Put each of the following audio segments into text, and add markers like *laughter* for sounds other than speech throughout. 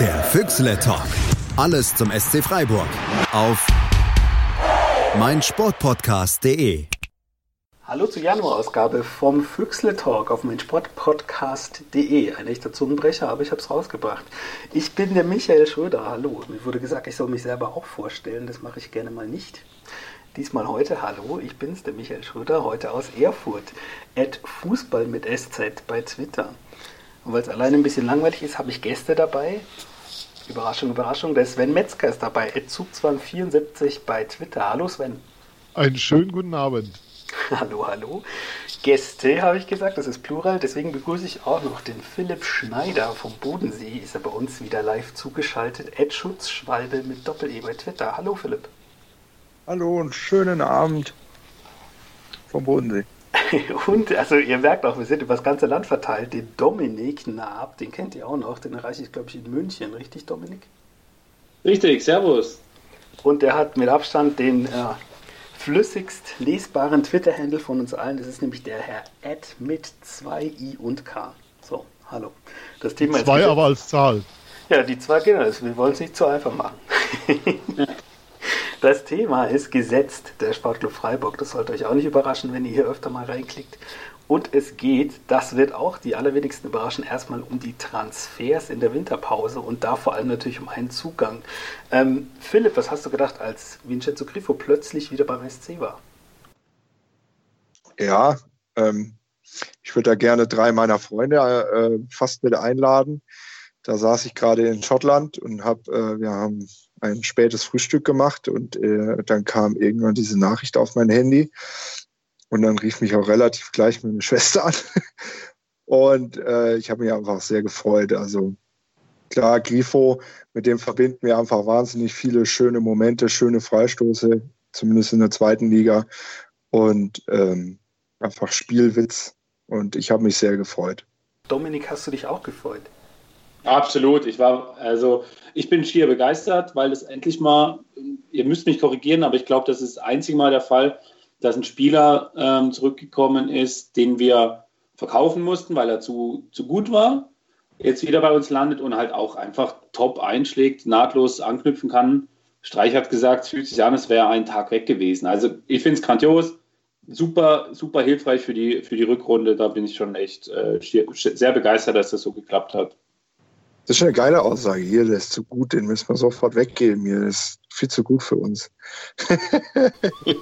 Der Füchsle Talk. Alles zum SC Freiburg. Auf meinsportpodcast.de. Hallo zur Januarausgabe vom Füchsle Talk auf meinsportpodcast.de. Ein echter Zungenbrecher, aber ich habe es rausgebracht. Ich bin der Michael Schröder. Hallo. Mir wurde gesagt, ich soll mich selber auch vorstellen. Das mache ich gerne mal nicht. Diesmal heute, hallo, ich bin's, der Michael Schröder, heute aus Erfurt. At Fußball mit SZ bei Twitter. Und weil es alleine ein bisschen langweilig ist, habe ich Gäste dabei. Überraschung, Überraschung, der Sven Metzger ist dabei. At Zugzwang74 bei Twitter. Hallo Sven. Einen schönen guten Abend. *laughs* Hallo, hallo. Gäste habe ich gesagt, das ist Plural, deswegen begrüße ich auch noch den Philipp Schneider vom Bodensee, ist er bei uns wieder live zugeschaltet. Ed Schutzschwalbe mit Doppel-E bei Twitter. Hallo Philipp. Hallo und schönen Abend vom Bodensee. *laughs* Und also ihr merkt auch, wir sind über das ganze Land verteilt. Den Dominik Naab, den kennt ihr auch noch, den erreiche ich glaube ich in München, richtig Dominik? Richtig, Servus. Und der hat mit Abstand den äh, flüssigst lesbaren Twitter-Handle von uns allen. Das ist nämlich der Herr Ed mit 2 I und K. So, hallo. Das Thema zwei ist aber als Zahl. Ja, die zwei genau. Wir wollen es nicht zu einfach machen. *laughs* Das Thema ist gesetzt, der Sportclub Freiburg. Das sollte euch auch nicht überraschen, wenn ihr hier öfter mal reinklickt. Und es geht, das wird auch die allerwenigsten überraschen, erstmal um die Transfers in der Winterpause und da vor allem natürlich um einen Zugang. Ähm, Philipp, was hast du gedacht, als Vincenzo Grifo plötzlich wieder beim SC war? Ja, ähm, ich würde da gerne drei meiner Freunde äh, fast mit einladen. Da saß ich gerade in Schottland und hab, äh, wir haben ein spätes Frühstück gemacht und äh, dann kam irgendwann diese Nachricht auf mein Handy und dann rief mich auch relativ gleich meine *laughs* Schwester an und äh, ich habe mich einfach sehr gefreut. Also klar, Grifo, mit dem verbinden wir einfach wahnsinnig viele schöne Momente, schöne Freistoße, zumindest in der zweiten Liga und ähm, einfach Spielwitz und ich habe mich sehr gefreut. Dominik, hast du dich auch gefreut? Absolut. Ich war, also ich bin schier begeistert, weil es endlich mal, ihr müsst mich korrigieren, aber ich glaube, das ist das einzige Mal der Fall, dass ein Spieler ähm, zurückgekommen ist, den wir verkaufen mussten, weil er zu, zu gut war, jetzt wieder bei uns landet und halt auch einfach top einschlägt, nahtlos anknüpfen kann. Streich hat gesagt, es fühlt sich an, es wäre ein Tag weg gewesen. Also ich finde es grandios, super, super hilfreich für die, für die Rückrunde. Da bin ich schon echt äh, sehr begeistert, dass das so geklappt hat. Das ist eine geile Aussage. Hier, der ist zu gut, den müssen wir sofort weggeben. Hier ist viel zu gut für uns. *laughs* ja,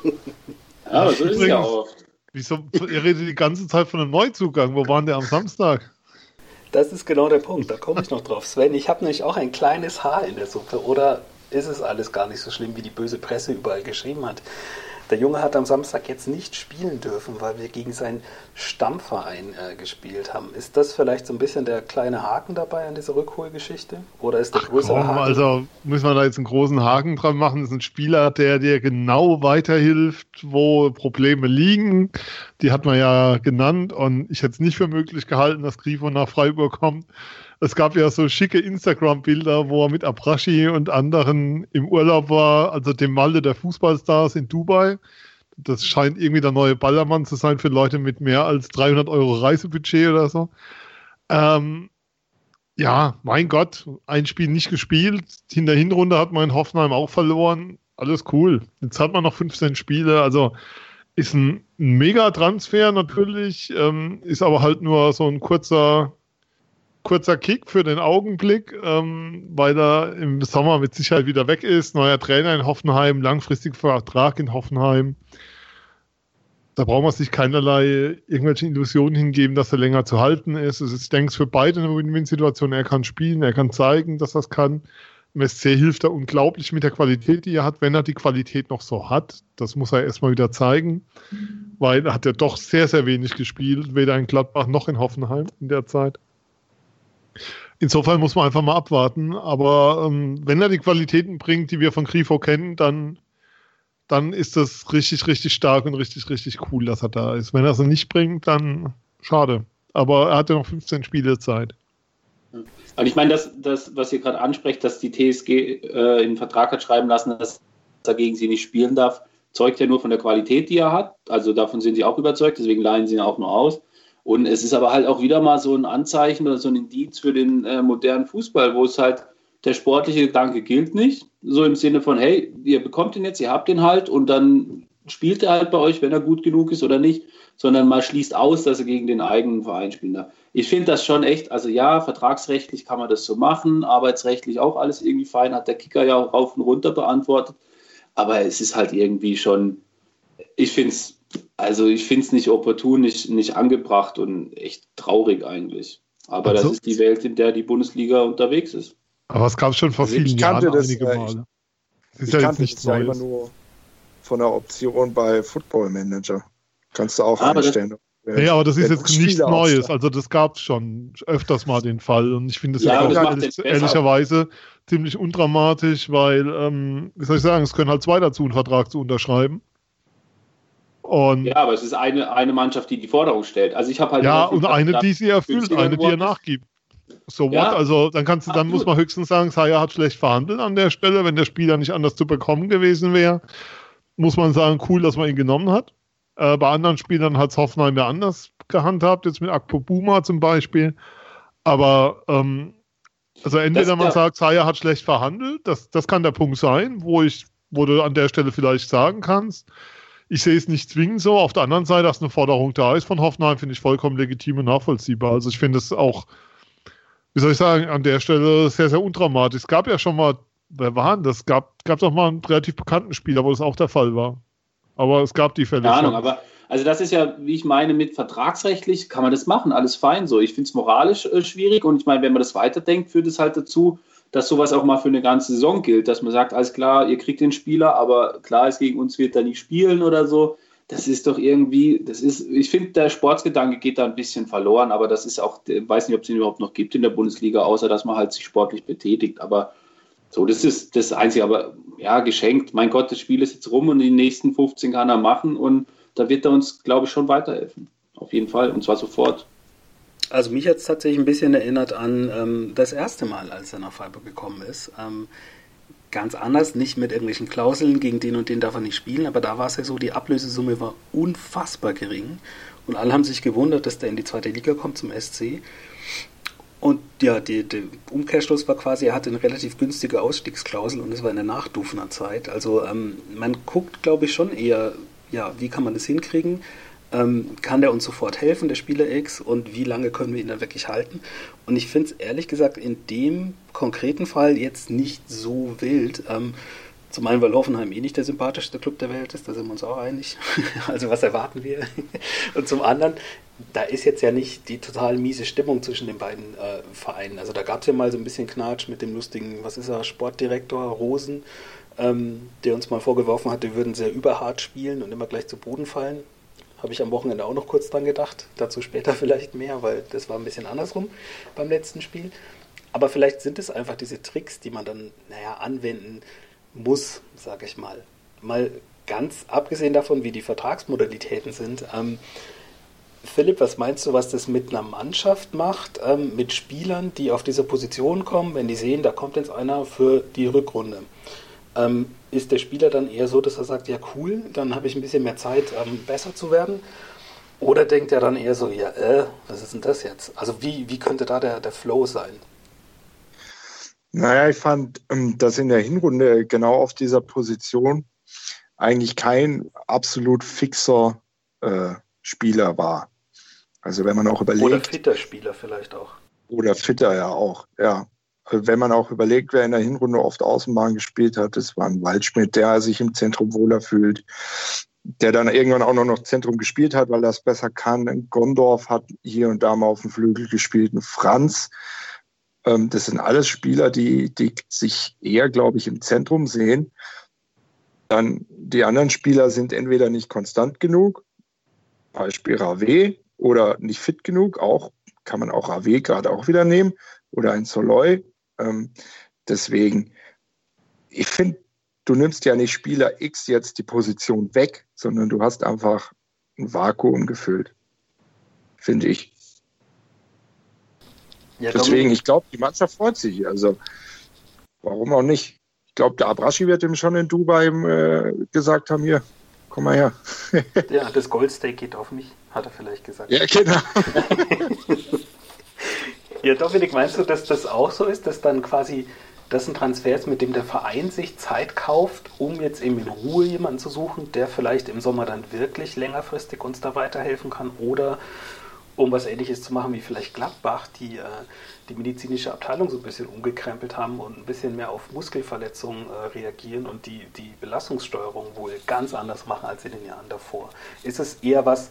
aber so ist es ja auch. Wieso, ihr redet die ganze Zeit von einem Neuzugang. Wo waren der am Samstag? Das ist genau der Punkt. Da komme ich noch drauf. Sven, ich habe nämlich auch ein kleines Haar in der Suppe. Oder ist es alles gar nicht so schlimm, wie die böse Presse überall geschrieben hat? Der Junge hat am Samstag jetzt nicht spielen dürfen, weil wir gegen seinen Stammverein äh, gespielt haben. Ist das vielleicht so ein bisschen der kleine Haken dabei an dieser Rückholgeschichte? Oder ist der größere komm, Haken? Also müssen wir da jetzt einen großen Haken dran machen. Das ist ein Spieler, der dir genau weiterhilft, wo Probleme liegen. Die hat man ja genannt und ich hätte es nicht für möglich gehalten, dass Grifo nach Freiburg kommt es gab ja so schicke Instagram-Bilder, wo er mit Abrashi und anderen im Urlaub war, also dem Malte der Fußballstars in Dubai. Das scheint irgendwie der neue Ballermann zu sein für Leute mit mehr als 300 Euro Reisebudget oder so. Ähm, ja, mein Gott, ein Spiel nicht gespielt. In der Hinrunde hat man in Hoffenheim auch verloren. Alles cool. Jetzt hat man noch 15 Spiele. Also ist ein, ein Mega-Transfer natürlich, ähm, ist aber halt nur so ein kurzer kurzer Kick für den Augenblick, ähm, weil er im Sommer mit Sicherheit wieder weg ist. Neuer Trainer in Hoffenheim, langfristiger Vertrag in Hoffenheim. Da braucht man sich keinerlei irgendwelche Illusionen hingeben, dass er länger zu halten ist. Also ich denke, es ist für beide eine Win-Win-Situation. Er kann spielen, er kann zeigen, dass er es kann. Im SC hilft er unglaublich mit der Qualität, die er hat, wenn er die Qualität noch so hat. Das muss er erstmal wieder zeigen, weil er hat ja doch sehr, sehr wenig gespielt, weder in Gladbach noch in Hoffenheim in der Zeit. Insofern muss man einfach mal abwarten. Aber ähm, wenn er die Qualitäten bringt, die wir von Grifo kennen, dann, dann ist das richtig, richtig stark und richtig, richtig cool, dass er da ist. Wenn er sie nicht bringt, dann schade. Aber er hat ja noch 15 Spiele Zeit. Und ich meine, das, das was ihr gerade ansprecht, dass die TSG äh, den Vertrag hat schreiben lassen, dass er gegen sie nicht spielen darf, zeugt ja nur von der Qualität, die er hat. Also davon sind sie auch überzeugt, deswegen leihen sie ihn auch nur aus. Und es ist aber halt auch wieder mal so ein Anzeichen oder so ein Indiz für den äh, modernen Fußball, wo es halt der sportliche Gedanke gilt nicht. So im Sinne von, hey, ihr bekommt ihn jetzt, ihr habt ihn halt und dann spielt er halt bei euch, wenn er gut genug ist oder nicht, sondern mal schließt aus, dass er gegen den eigenen Verein spielt. Ich finde das schon echt, also ja, vertragsrechtlich kann man das so machen, arbeitsrechtlich auch alles irgendwie fein, hat der Kicker ja auch rauf und runter beantwortet. Aber es ist halt irgendwie schon, ich finde es, also ich finde es nicht opportun, nicht, nicht angebracht und echt traurig eigentlich. Aber also, das ist die Welt, in der die Bundesliga unterwegs ist. Aber es gab schon vor also vielen Jahren das, einige äh, Male. Ich, ich ja kannte das ja immer nur von der Option bei Football Manager. Kannst du auch ah, einstellen. Nee, aber das ist jetzt nichts Neues. Also das gab es schon öfters mal den Fall. Und ich finde es ja, ja ehrlich, ehrlicherweise ziemlich undramatisch, weil, ähm, wie soll ich sagen, es können halt zwei dazu, einen Vertrag zu unterschreiben. Und ja, aber es ist eine, eine Mannschaft, die die Forderung stellt. Also ich habe halt ja und eine, die sie erfüllt, eine, die er nachgibt. So what? Ja. Also dann kannst du, dann muss man höchstens sagen, Saya hat schlecht verhandelt an der Stelle, wenn der Spieler nicht anders zu bekommen gewesen wäre. Muss man sagen, cool, dass man ihn genommen hat. Äh, bei anderen Spielern hat es Hoffenheim ja anders gehandhabt, jetzt mit Akpo Buma zum Beispiel. Aber ähm, also entweder man sagt, Saya hat schlecht verhandelt, das, das kann der Punkt sein, wo ich, wo du an der Stelle vielleicht sagen kannst. Ich sehe es nicht zwingend so. Auf der anderen Seite, dass eine Forderung da ist von Hoffenheim, finde ich vollkommen legitim und nachvollziehbar. Also ich finde es auch, wie soll ich sagen, an der Stelle sehr, sehr undramatisch. Es gab ja schon mal, wer war denn das? Gab, gab doch mal einen relativ bekannten Spieler, wo das auch der Fall war. Aber es gab die Fälle. Keine Ahnung, aber also das ist ja, wie ich meine, mit vertragsrechtlich kann man das machen, alles fein so. Ich finde es moralisch äh, schwierig und ich meine, wenn man das weiterdenkt, führt es halt dazu, dass sowas auch mal für eine ganze Saison gilt, dass man sagt, alles klar, ihr kriegt den Spieler, aber klar ist, gegen uns wird er nicht spielen oder so. Das ist doch irgendwie, das ist, ich finde, der Sportsgedanke geht da ein bisschen verloren, aber das ist auch, ich weiß nicht, ob es ihn überhaupt noch gibt in der Bundesliga, außer dass man halt sich sportlich betätigt. Aber so, das ist das Einzige, aber ja, geschenkt. Mein Gott, das Spiel ist jetzt rum und die nächsten 15 kann er machen und da wird er uns, glaube ich, schon weiterhelfen. Auf jeden Fall und zwar sofort. Also mich hat es tatsächlich ein bisschen erinnert an ähm, das erste Mal, als er nach Freiburg gekommen ist. Ähm, ganz anders, nicht mit irgendwelchen Klauseln, gegen den und den darf er nicht spielen, aber da war es ja so, die Ablösesumme war unfassbar gering und alle haben sich gewundert, dass der in die zweite Liga kommt zum SC. Und ja, der Umkehrschluss war quasi, er hatte eine relativ günstige Ausstiegsklausel und das war in der Nachdufener Zeit. Also ähm, man guckt, glaube ich, schon eher, ja, wie kann man das hinkriegen? Ähm, kann der uns sofort helfen, der Spieler X, und wie lange können wir ihn dann wirklich halten? Und ich finde es ehrlich gesagt in dem konkreten Fall jetzt nicht so wild. Ähm, zum einen, weil Hoffenheim eh nicht der sympathischste Club der Welt ist, da sind wir uns auch einig. *laughs* also was erwarten wir? *laughs* Und zum anderen, da ist jetzt ja nicht die total miese Stimmung zwischen den beiden äh, Vereinen. Also da gab es ja mal so ein bisschen Knatsch mit dem lustigen, was ist er, Sportdirektor Rosen, ähm, der uns mal vorgeworfen hat, wir würden sehr überhart spielen und immer gleich zu Boden fallen. Habe ich am Wochenende auch noch kurz dran gedacht. Dazu später *laughs* vielleicht mehr, weil das war ein bisschen andersrum beim letzten Spiel. Aber vielleicht sind es einfach diese Tricks, die man dann, naja, anwenden muss, sage ich mal. Mal ganz abgesehen davon, wie die Vertragsmodalitäten sind. Ähm, Philipp, was meinst du, was das mit einer Mannschaft macht, ähm, mit Spielern, die auf diese Position kommen, wenn die sehen, da kommt jetzt einer für die Rückrunde? Ähm, ist der Spieler dann eher so, dass er sagt, ja cool, dann habe ich ein bisschen mehr Zeit, ähm, besser zu werden? Oder denkt er dann eher so, ja, äh, was ist denn das jetzt? Also wie, wie könnte da der, der Flow sein? Naja, ich fand, ähm, dass in der Hinrunde genau auf dieser Position eigentlich kein absolut fixer äh, Spieler war. Also wenn man auch überlegt. Oder fitter Spieler vielleicht auch. Oder fitter ja auch, ja. Wenn man auch überlegt, wer in der Hinrunde oft Außenbahn gespielt hat, das war ein Waldschmidt, der sich im Zentrum wohler fühlt, der dann irgendwann auch noch Zentrum gespielt hat, weil er es besser kann. Ein Gondorf hat hier und da mal auf dem Flügel gespielt. Ein Franz, ähm, das sind alles Spieler, die, die sich eher, glaube ich, im Zentrum sehen. Dann die anderen Spieler sind entweder nicht konstant genug Beispiel Rave oder nicht fit genug, auch kann man auch Rave gerade auch wieder nehmen oder ein Soloy. Ähm, deswegen, ich finde, du nimmst ja nicht Spieler X jetzt die Position weg, sondern du hast einfach ein Vakuum gefüllt, finde ich. Ja, Deswegen, ich glaube, die Mannschaft freut sich. Also, warum auch nicht? Ich glaube, der Abraschi wird ihm schon in Dubai äh, gesagt haben, hier, komm mal her. ja, das Goldsteak geht auf mich, hat er vielleicht gesagt. Ja, genau. *laughs* ja, Dominik, meinst du, dass das auch so ist, dass dann quasi das sind Transfers, mit dem der Verein sich Zeit kauft, um jetzt eben in Ruhe jemanden zu suchen, der vielleicht im Sommer dann wirklich längerfristig uns da weiterhelfen kann oder um was ähnliches zu machen wie vielleicht Gladbach, die äh, die medizinische Abteilung so ein bisschen umgekrempelt haben und ein bisschen mehr auf Muskelverletzungen äh, reagieren und die, die Belastungssteuerung wohl ganz anders machen als in den Jahren davor. Ist es eher was,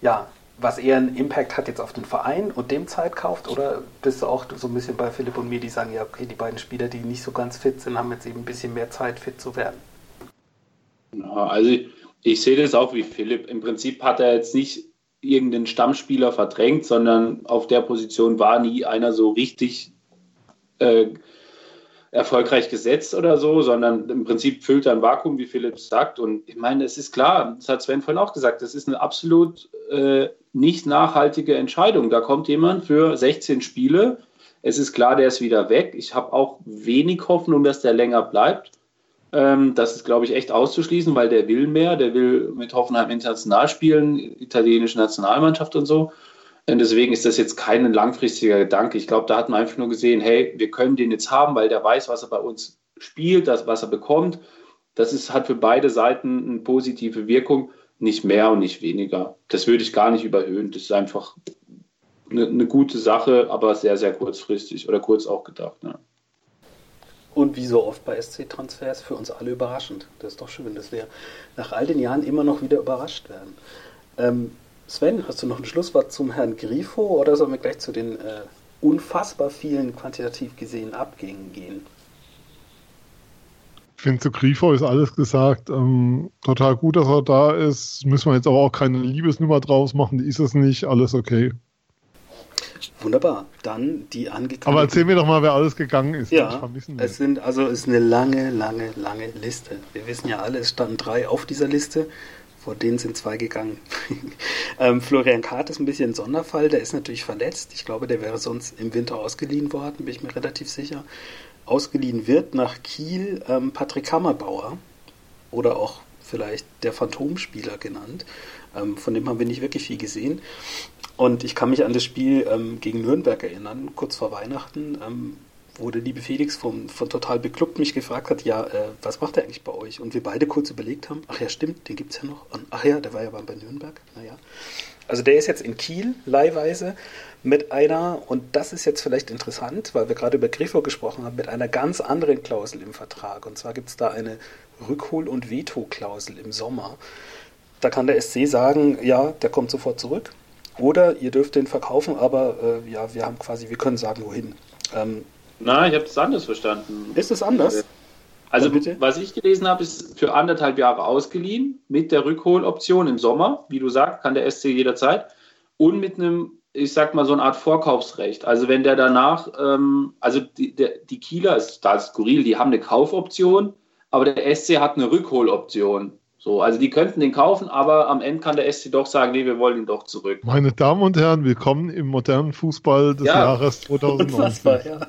ja, was eher einen Impact hat jetzt auf den Verein und dem Zeit kauft oder bist du auch so ein bisschen bei Philipp und mir, die sagen, ja, okay, die beiden Spieler, die nicht so ganz fit sind, haben jetzt eben ein bisschen mehr Zeit, fit zu werden? Ja, also ich, ich sehe das auch wie Philipp. Im Prinzip hat er jetzt nicht irgendeinen Stammspieler verdrängt, sondern auf der Position war nie einer so richtig äh, erfolgreich gesetzt oder so, sondern im Prinzip füllt er ein Vakuum, wie Philipp sagt. Und ich meine, es ist klar, das hat Sven vorhin auch gesagt, das ist eine absolut äh, nicht nachhaltige Entscheidung. Da kommt jemand für 16 Spiele. Es ist klar, der ist wieder weg. Ich habe auch wenig Hoffnung, dass der länger bleibt. Ähm, das ist, glaube ich, echt auszuschließen, weil der will mehr. Der will mit Hoffenheim international spielen, italienische Nationalmannschaft und so. Und deswegen ist das jetzt kein langfristiger Gedanke. Ich glaube, da hat man einfach nur gesehen, hey, wir können den jetzt haben, weil der weiß, was er bei uns spielt, das, was er bekommt. Das ist, hat für beide Seiten eine positive Wirkung, nicht mehr und nicht weniger. Das würde ich gar nicht überhöhen. Das ist einfach eine, eine gute Sache, aber sehr, sehr kurzfristig oder kurz auch gedacht. Ne? Und wie so oft bei SC-Transfers für uns alle überraschend. Das ist doch schön, dass wir nach all den Jahren immer noch wieder überrascht werden. Ähm, Sven, hast du noch ein Schlusswort zum Herrn Grifo oder sollen wir gleich zu den äh, unfassbar vielen quantitativ gesehenen Abgängen gehen? Ich finde, zu Grifo ist alles gesagt. Ähm, total gut, dass er da ist. Müssen wir jetzt aber auch keine Liebesnummer draus machen. Die ist es nicht. Alles okay. Wunderbar. Dann die angekündigten. Aber erzähl mir doch mal, wer alles gegangen ist. Ja, es sind also es ist eine lange, lange, lange Liste. Wir wissen ja alle, es standen drei auf dieser Liste. Vor denen sind zwei gegangen. *laughs* ähm, Florian Kahrt ist ein bisschen ein Sonderfall. Der ist natürlich verletzt. Ich glaube, der wäre sonst im Winter ausgeliehen worden, bin ich mir relativ sicher. Ausgeliehen wird nach Kiel ähm, Patrick Hammerbauer oder auch vielleicht der Phantomspieler genannt. Ähm, von dem haben wir nicht wirklich viel gesehen. Und ich kann mich an das Spiel ähm, gegen Nürnberg erinnern, kurz vor Weihnachten, ähm, wo der liebe Felix von, von Total Beklubbt mich gefragt hat, ja, äh, was macht er eigentlich bei euch? Und wir beide kurz überlegt haben, ach ja, stimmt, den gibt es ja noch. Und, ach ja, der war ja bei Nürnberg, naja. Also der ist jetzt in Kiel leihweise mit einer, und das ist jetzt vielleicht interessant, weil wir gerade über Griffo gesprochen haben, mit einer ganz anderen Klausel im Vertrag. Und zwar gibt es da eine Rückhol- und Veto-Klausel im Sommer. Da kann der SC sagen, ja, der kommt sofort zurück. Oder ihr dürft den verkaufen, aber äh, ja, wir haben quasi, wir können sagen, wohin. Ähm, Nein, ich habe es anders verstanden. Ist es anders? Also, was ich gelesen habe, ist für anderthalb Jahre ausgeliehen mit der Rückholoption im Sommer. Wie du sagst, kann der SC jederzeit. Und mit einem, ich sag mal, so eine Art Vorkaufsrecht. Also, wenn der danach, ähm, also die, der, die Kieler, ist, da ist skurril, die haben eine Kaufoption, aber der SC hat eine Rückholoption. So, also die könnten den kaufen, aber am Ende kann der SC doch sagen, nee, wir wollen ihn doch zurück. Meine Damen und Herren, willkommen im modernen Fußball des ja. Jahres *laughs* 2019. Unfassbar, ja.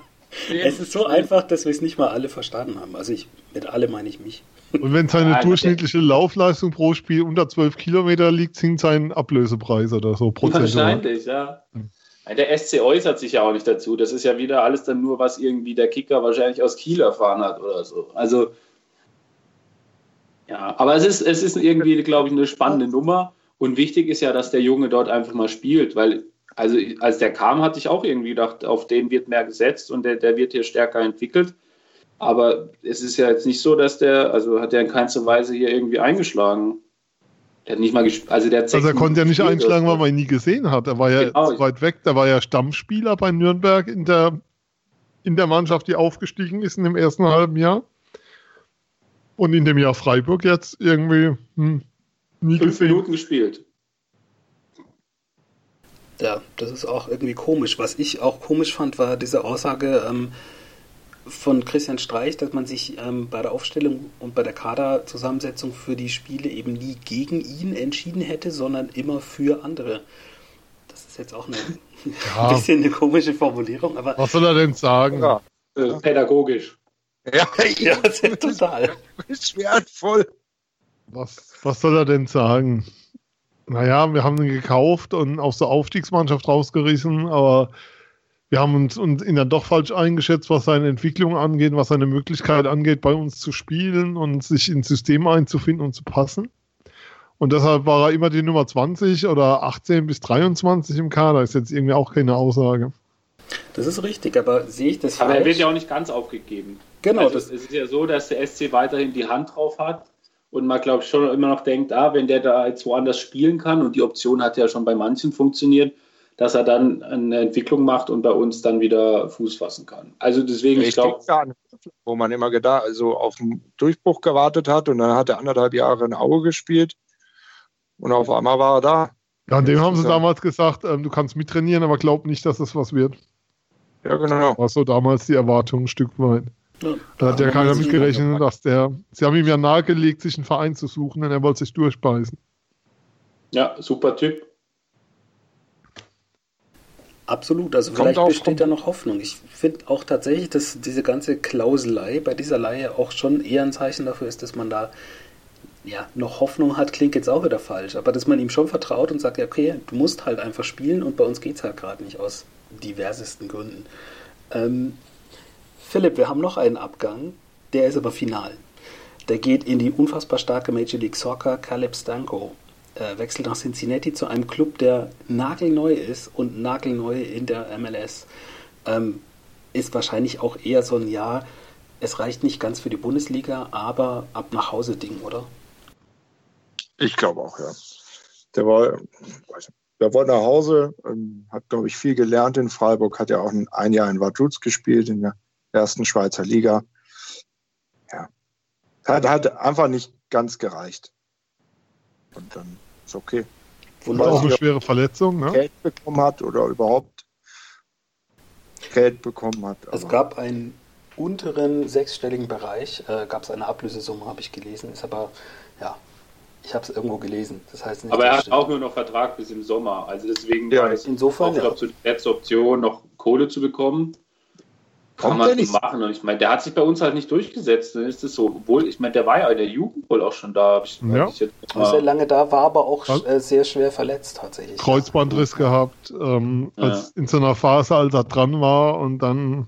Es ist so einfach, dass wir es nicht mal alle verstanden haben. Also ich, mit alle meine ich mich. Und wenn seine durchschnittliche Laufleistung pro Spiel unter 12 Kilometer liegt, sinkt sein Ablösepreis oder so prozentual. Wahrscheinlich, ja. Der SC äußert sich ja auch nicht dazu. Das ist ja wieder alles dann nur, was irgendwie der Kicker wahrscheinlich aus Kiel erfahren hat oder so. Also ja, aber es ist, es ist irgendwie, glaube ich, eine spannende Nummer. Und wichtig ist ja, dass der Junge dort einfach mal spielt, weil, also als der kam, hatte ich auch irgendwie gedacht, auf den wird mehr gesetzt und der, der wird hier stärker entwickelt. Aber es ist ja jetzt nicht so, dass der, also hat er in keinster Weise hier irgendwie eingeschlagen. Der hat nicht mal also der Also er konnte ja nicht einschlagen, weil man ihn nie gesehen hat. Er war ja genau. weit weg, der war ja Stammspieler bei Nürnberg in der, in der Mannschaft, die aufgestiegen ist in dem ersten halben Jahr. Und in dem Jahr Freiburg jetzt irgendwie hm, nie Fünf gesehen. Minuten gespielt. Ja, das ist auch irgendwie komisch. Was ich auch komisch fand, war diese Aussage ähm, von Christian Streich, dass man sich ähm, bei der Aufstellung und bei der Kaderzusammensetzung für die Spiele eben nie gegen ihn entschieden hätte, sondern immer für andere. Das ist jetzt auch eine, ja. *laughs* ein bisschen eine komische Formulierung. Aber Was soll er denn sagen? Ja. Äh, pädagogisch. Ja, *laughs* ja total. Schwertvoll. Was, was soll er denn sagen? Naja, wir haben ihn gekauft und aus der Aufstiegsmannschaft rausgerissen, aber wir haben uns, uns ihn dann doch falsch eingeschätzt, was seine Entwicklung angeht, was seine Möglichkeit angeht, bei uns zu spielen und sich ins System einzufinden und zu passen. Und deshalb war er immer die Nummer 20 oder 18 bis 23 im Kader. Ist jetzt irgendwie auch keine Aussage. Das ist richtig, aber sehe ich das Aber falsch? er wird ja auch nicht ganz aufgegeben. Genau, Also das- es ist ja so, dass der SC weiterhin die Hand drauf hat und man, glaube ich, schon immer noch denkt, ah, wenn der da jetzt woanders spielen kann und die Option hat ja schon bei manchen funktioniert, dass er dann eine Entwicklung macht und bei uns dann wieder Fuß fassen kann. Also deswegen, ich, Ich glaube, wo man immer gedacht, also auf einen Durchbruch gewartet hat und dann hat er anderthalb Jahre in Auge gespielt und auf einmal war er da. Ja, an dem haben sie damals gesagt, ähm, du kannst mittrainieren, aber glaub nicht, dass das was wird. Ja, genau. War so damals die Erwartung ein Stück weit. Ja. Da hat ja keiner mitgerechnet, dass der. Sie haben ihm ja nahegelegt, sich einen Verein zu suchen, und er wollte sich durchbeißen. ja, super Typ. Absolut, also Kommt vielleicht auch besteht da vom- noch Hoffnung. Ich finde auch tatsächlich, dass diese ganze Klauselei bei dieser Laie auch schon eher ein Zeichen dafür ist, dass man da ja, noch Hoffnung hat, klingt jetzt auch wieder falsch, aber dass man ihm schon vertraut und sagt, ja, okay, du musst halt einfach spielen und bei uns geht es halt gerade nicht aus diversesten Gründen. Ähm, Philipp, wir haben noch einen Abgang, der ist aber final. Der geht in die unfassbar starke Major League Soccer. Caleb Stanko äh, wechselt nach Cincinnati zu einem Club, der nagelneu ist und nagelneu in der MLS. Ähm, ist wahrscheinlich auch eher so ein Jahr, es reicht nicht ganz für die Bundesliga, aber ab nach Hause Ding, oder? Ich glaube auch, ja. Der war, der wollte nach Hause, ähm, hat, glaube ich, viel gelernt in Freiburg, hat ja auch ein, ein Jahr in Vaduz gespielt, in der ersten Schweizer Liga. Ja. Hat, hat einfach nicht ganz gereicht. Und dann ist okay. Wunderbar. auch eine schwere Verletzung, ne? Geld bekommen hat oder überhaupt Geld bekommen hat. Es gab einen unteren sechsstelligen Bereich, äh, gab es eine Ablösesumme, habe ich gelesen, ist aber, ja, ich habe es irgendwo gelesen. Das heißt nicht, Aber er hat stimmt. auch nur noch Vertrag bis im Sommer. Also deswegen Ja, war es insofern, auch, ja. glaub, so die letzte Option, noch Kohle zu bekommen. Kann man nicht? machen. Und ich meine, der hat sich bei uns halt nicht durchgesetzt. Dann ist es so. Obwohl, ich meine, der war ja in der Jugend wohl auch schon da. Ich, Ja. ich sehr lange da, war aber auch Was? äh, sehr schwer verletzt tatsächlich. Kreuzbandriss gehabt, ähm, Ja. als in so einer Phase, als er dran war und dann.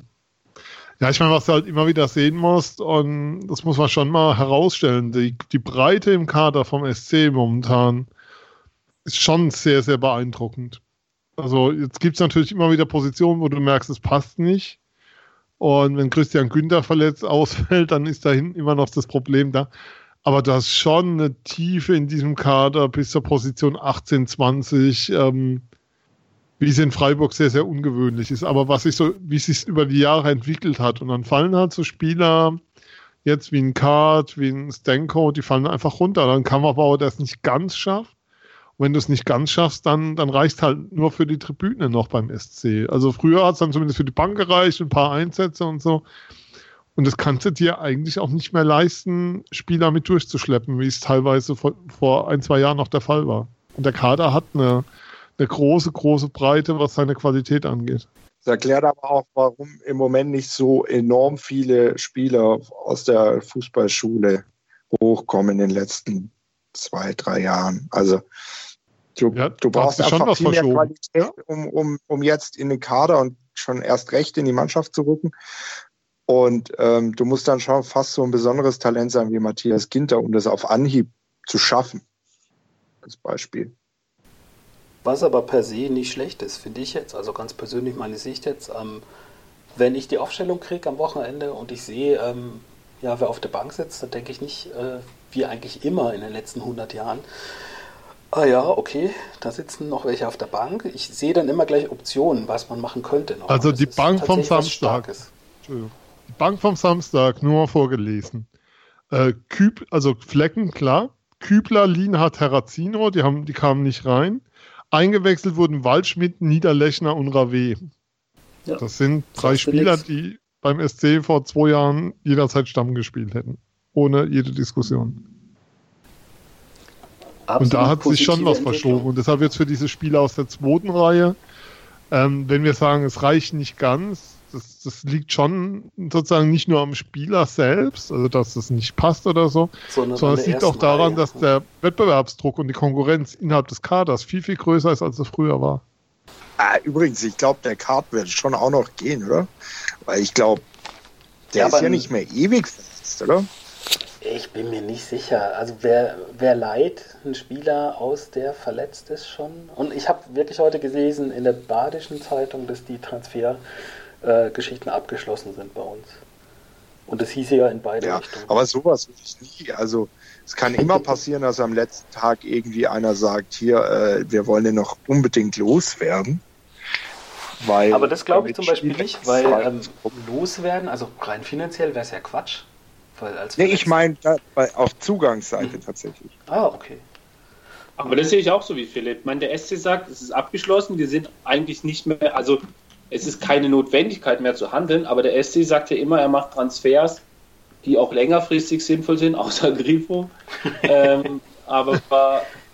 Ja, ich meine, was du halt immer wieder sehen musst, und das muss man schon mal herausstellen, die, die Breite im Kader vom SC momentan ist schon sehr, sehr beeindruckend. Also jetzt gibt es natürlich immer wieder Positionen, wo du merkst, es passt nicht. Und wenn Christian Günther verletzt ausfällt, dann ist da hinten immer noch das Problem da. Aber du hast schon eine Tiefe in diesem Kader bis zur Position 18, 20, ähm, wie es in Freiburg sehr, sehr ungewöhnlich ist. Aber was sich so, wie es sich über die Jahre entwickelt hat. Und dann fallen halt so Spieler, jetzt wie ein Kart, wie ein Stenko, die fallen einfach runter. Dann aber, der es nicht ganz schafft. Und wenn du es nicht ganz schaffst, dann, dann reicht halt nur für die Tribüne noch beim SC. Also früher hat es dann zumindest für die Bank gereicht, ein paar Einsätze und so. Und das kannst du dir eigentlich auch nicht mehr leisten, Spieler mit durchzuschleppen, wie es teilweise vor, vor ein, zwei Jahren noch der Fall war. Und der Kader hat eine, eine große, große Breite, was seine Qualität angeht. Das erklärt aber auch, warum im Moment nicht so enorm viele Spieler aus der Fußballschule hochkommen in den letzten zwei, drei Jahren. Also du, Ja, du brauchst einfach viel mehr verschoben. Qualität, um, um, um jetzt in den Kader und schon erst recht in die Mannschaft zu rücken. Und ähm, du musst dann schon fast so ein besonderes Talent sein wie Matthias Ginter, um das auf Anhieb zu schaffen. Als Beispiel. Was aber per se nicht schlecht ist, finde ich jetzt, also ganz persönlich meine Sicht jetzt, ähm, wenn ich die Aufstellung kriege am Wochenende und ich sehe, ähm, ja, wer auf der Bank sitzt, dann denke ich nicht, äh, wie eigentlich immer in den letzten 100 Jahren, ah ja, okay, da sitzen noch welche auf der Bank. Ich sehe dann immer gleich Optionen, was man machen könnte. Noch. Also die Bank vom Samstag. Die Bank vom Samstag, nur mal vorgelesen. Äh, Küb, also Flecken, klar. Kübler, Lienhardt, Terrazino, die, haben, die kamen nicht rein. Eingewechselt wurden Waldschmidt, Niederlechner und Rave. Ja. Das sind drei Spieler, nix. die beim SC vor zwei Jahren jederzeit Stamm gespielt hätten. Ohne jede Diskussion. Und da hat sich schon was verschoben. Und deshalb jetzt für diese Spieler aus der zweiten Reihe, ähm, wenn wir sagen, es reicht nicht ganz, das, das liegt schon sozusagen nicht nur am Spieler selbst, also dass es nicht passt oder so, Sondern, sondern es liegt auch daran, Reihe. dass der Wettbewerbsdruck und die Konkurrenz innerhalb des Kaders viel, viel größer ist, als es früher war. Ah, übrigens, ich glaube, der Card wird schon auch noch gehen, oder? Weil ich glaube, der ja, ist ja nicht mehr ewig verletzt, oder? Ich bin mir nicht sicher. Also wer, wer leiht ein Spieler aus, der verletzt ist schon? Und ich habe wirklich heute gelesen in der Badischen Zeitung, dass die Transfergeschichten äh, abgeschlossen sind bei uns. Und das hieße ja in beide ja, Richtungen. Aber sowas will ich nie. Also es kann immer passieren, dass am letzten Tag irgendwie einer sagt, hier, äh, wir wollen den noch unbedingt loswerden. Weil aber das glaube ich zum Beispiel nicht, weil ähm, loswerden, also rein finanziell wäre es ja Quatsch. Weil als nee, ich meine auf Zugangsseite mhm. tatsächlich. Ah, okay. Aber das sehe ich auch so wie Philipp. Ich meine, der SC sagt, es ist abgeschlossen, wir sind eigentlich nicht mehr, also es ist keine Notwendigkeit mehr zu handeln, aber der SC sagt ja immer, er macht Transfers, die auch längerfristig sinnvoll sind, *laughs* außer Grifo. ähm, aber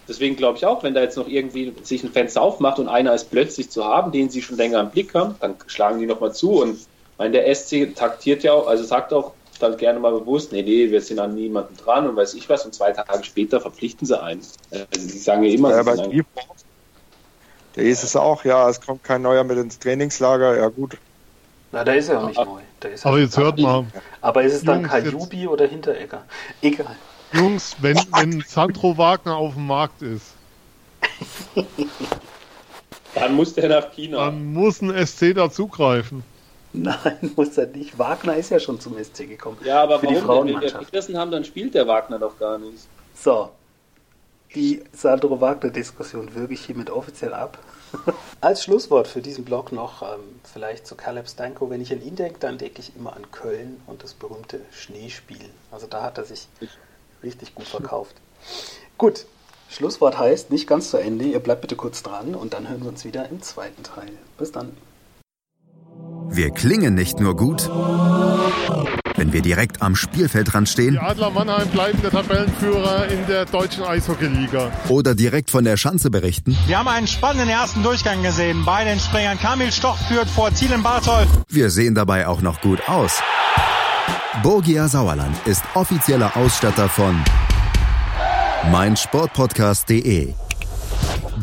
deswegen glaube ich auch, wenn da jetzt noch irgendwie sich ein Fenster aufmacht und einer ist plötzlich zu haben, den sie schon länger im Blick haben, dann schlagen die nochmal zu. Und meine, der SC taktiert ja auch, also sagt auch dann gerne mal bewusst, nee, nee, wir sind an niemanden dran und weiß ich was. Und zwei Tage später verpflichten sie einen. Also die sagen ja immer, ja, bei die, der ist es auch, ja, es kommt kein neuer mit ins Trainingslager, ja gut. Na, da ist er auch nicht neu. aber jetzt hört mal. Aber ist es dann Kajubi oder Hinteregger? Egal. Jungs, wenn, wenn Sandro Wagner auf dem Markt ist. dann muss der nach China. Dann muss ein SC dazugreifen. *laughs* Nein, muss er nicht. Wagner ist ja schon zum SC gekommen. Ja, aber für warum? Die Frauenmannschaft. Wenn wir Petersen haben, dann spielt der Wagner doch gar nicht. So. Die Sandro Wagner-Diskussion würge ich hiermit offiziell ab. *laughs* Als Schlusswort für diesen Blog noch ähm, vielleicht zu Caleb Stanko. Wenn ich an ihn denke, dann denke ich immer an Köln und das berühmte Schneespiel. Also da hat er sich richtig gut verkauft. Gut, Schlusswort heißt nicht ganz zu Ende. Ihr bleibt bitte kurz dran und dann hören wir uns wieder im zweiten Teil. Bis dann. Wir klingen nicht nur gut, wenn wir direkt am Spielfeldrand stehen. Die Adler Mannheim bleiben der Tabellenführer in der deutschen Eishockeyliga. Oder direkt von der Schanze berichten. Wir haben einen spannenden ersten Durchgang gesehen. Bei den Springern Kamil Stoch führt vor Zielen Barthold. Wir sehen dabei auch noch gut aus. Borgia Sauerland ist offizieller Ausstatter von meinsportpodcast.de.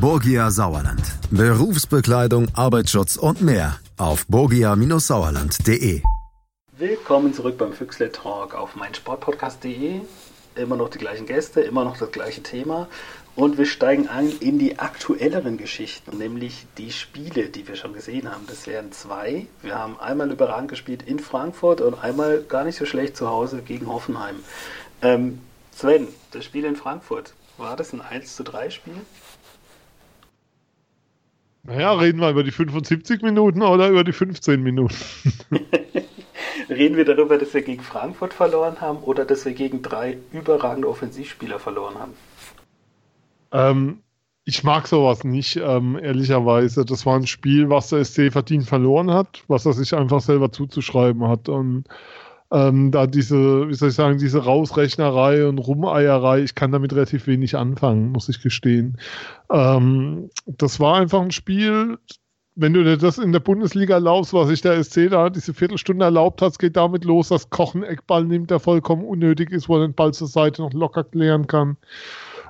Borgia Sauerland. Berufsbekleidung, Arbeitsschutz und mehr auf borgia-sauerland.de. Willkommen zurück beim Füchsle Talk auf meinsportpodcast.de. Immer noch die gleichen Gäste, immer noch das gleiche Thema. Und wir steigen ein in die aktuelleren Geschichten, nämlich die Spiele, die wir schon gesehen haben. Das wären zwei. Wir haben einmal überragend gespielt in Frankfurt und einmal gar nicht so schlecht zu Hause gegen Hoffenheim. Ähm, Sven, das Spiel in Frankfurt, war das ein 1 zu 3 Spiel? Naja, reden wir über die 75 Minuten oder über die 15 Minuten? *laughs* reden wir darüber, dass wir gegen Frankfurt verloren haben oder dass wir gegen drei überragende Offensivspieler verloren haben? Ähm, ich mag sowas nicht, ähm, ehrlicherweise. Das war ein Spiel, was der SC verdient verloren hat, was er sich einfach selber zuzuschreiben hat. Und ähm, da diese, wie soll ich sagen, diese Rausrechnerei und Rumeierei, ich kann damit relativ wenig anfangen, muss ich gestehen. Ähm, das war einfach ein Spiel, wenn du dir das in der Bundesliga erlaubst, was sich der SC da diese Viertelstunde erlaubt hat, geht damit los, dass Koch einen Eckball nimmt, der vollkommen unnötig ist, wo er den Ball zur Seite noch locker klären kann.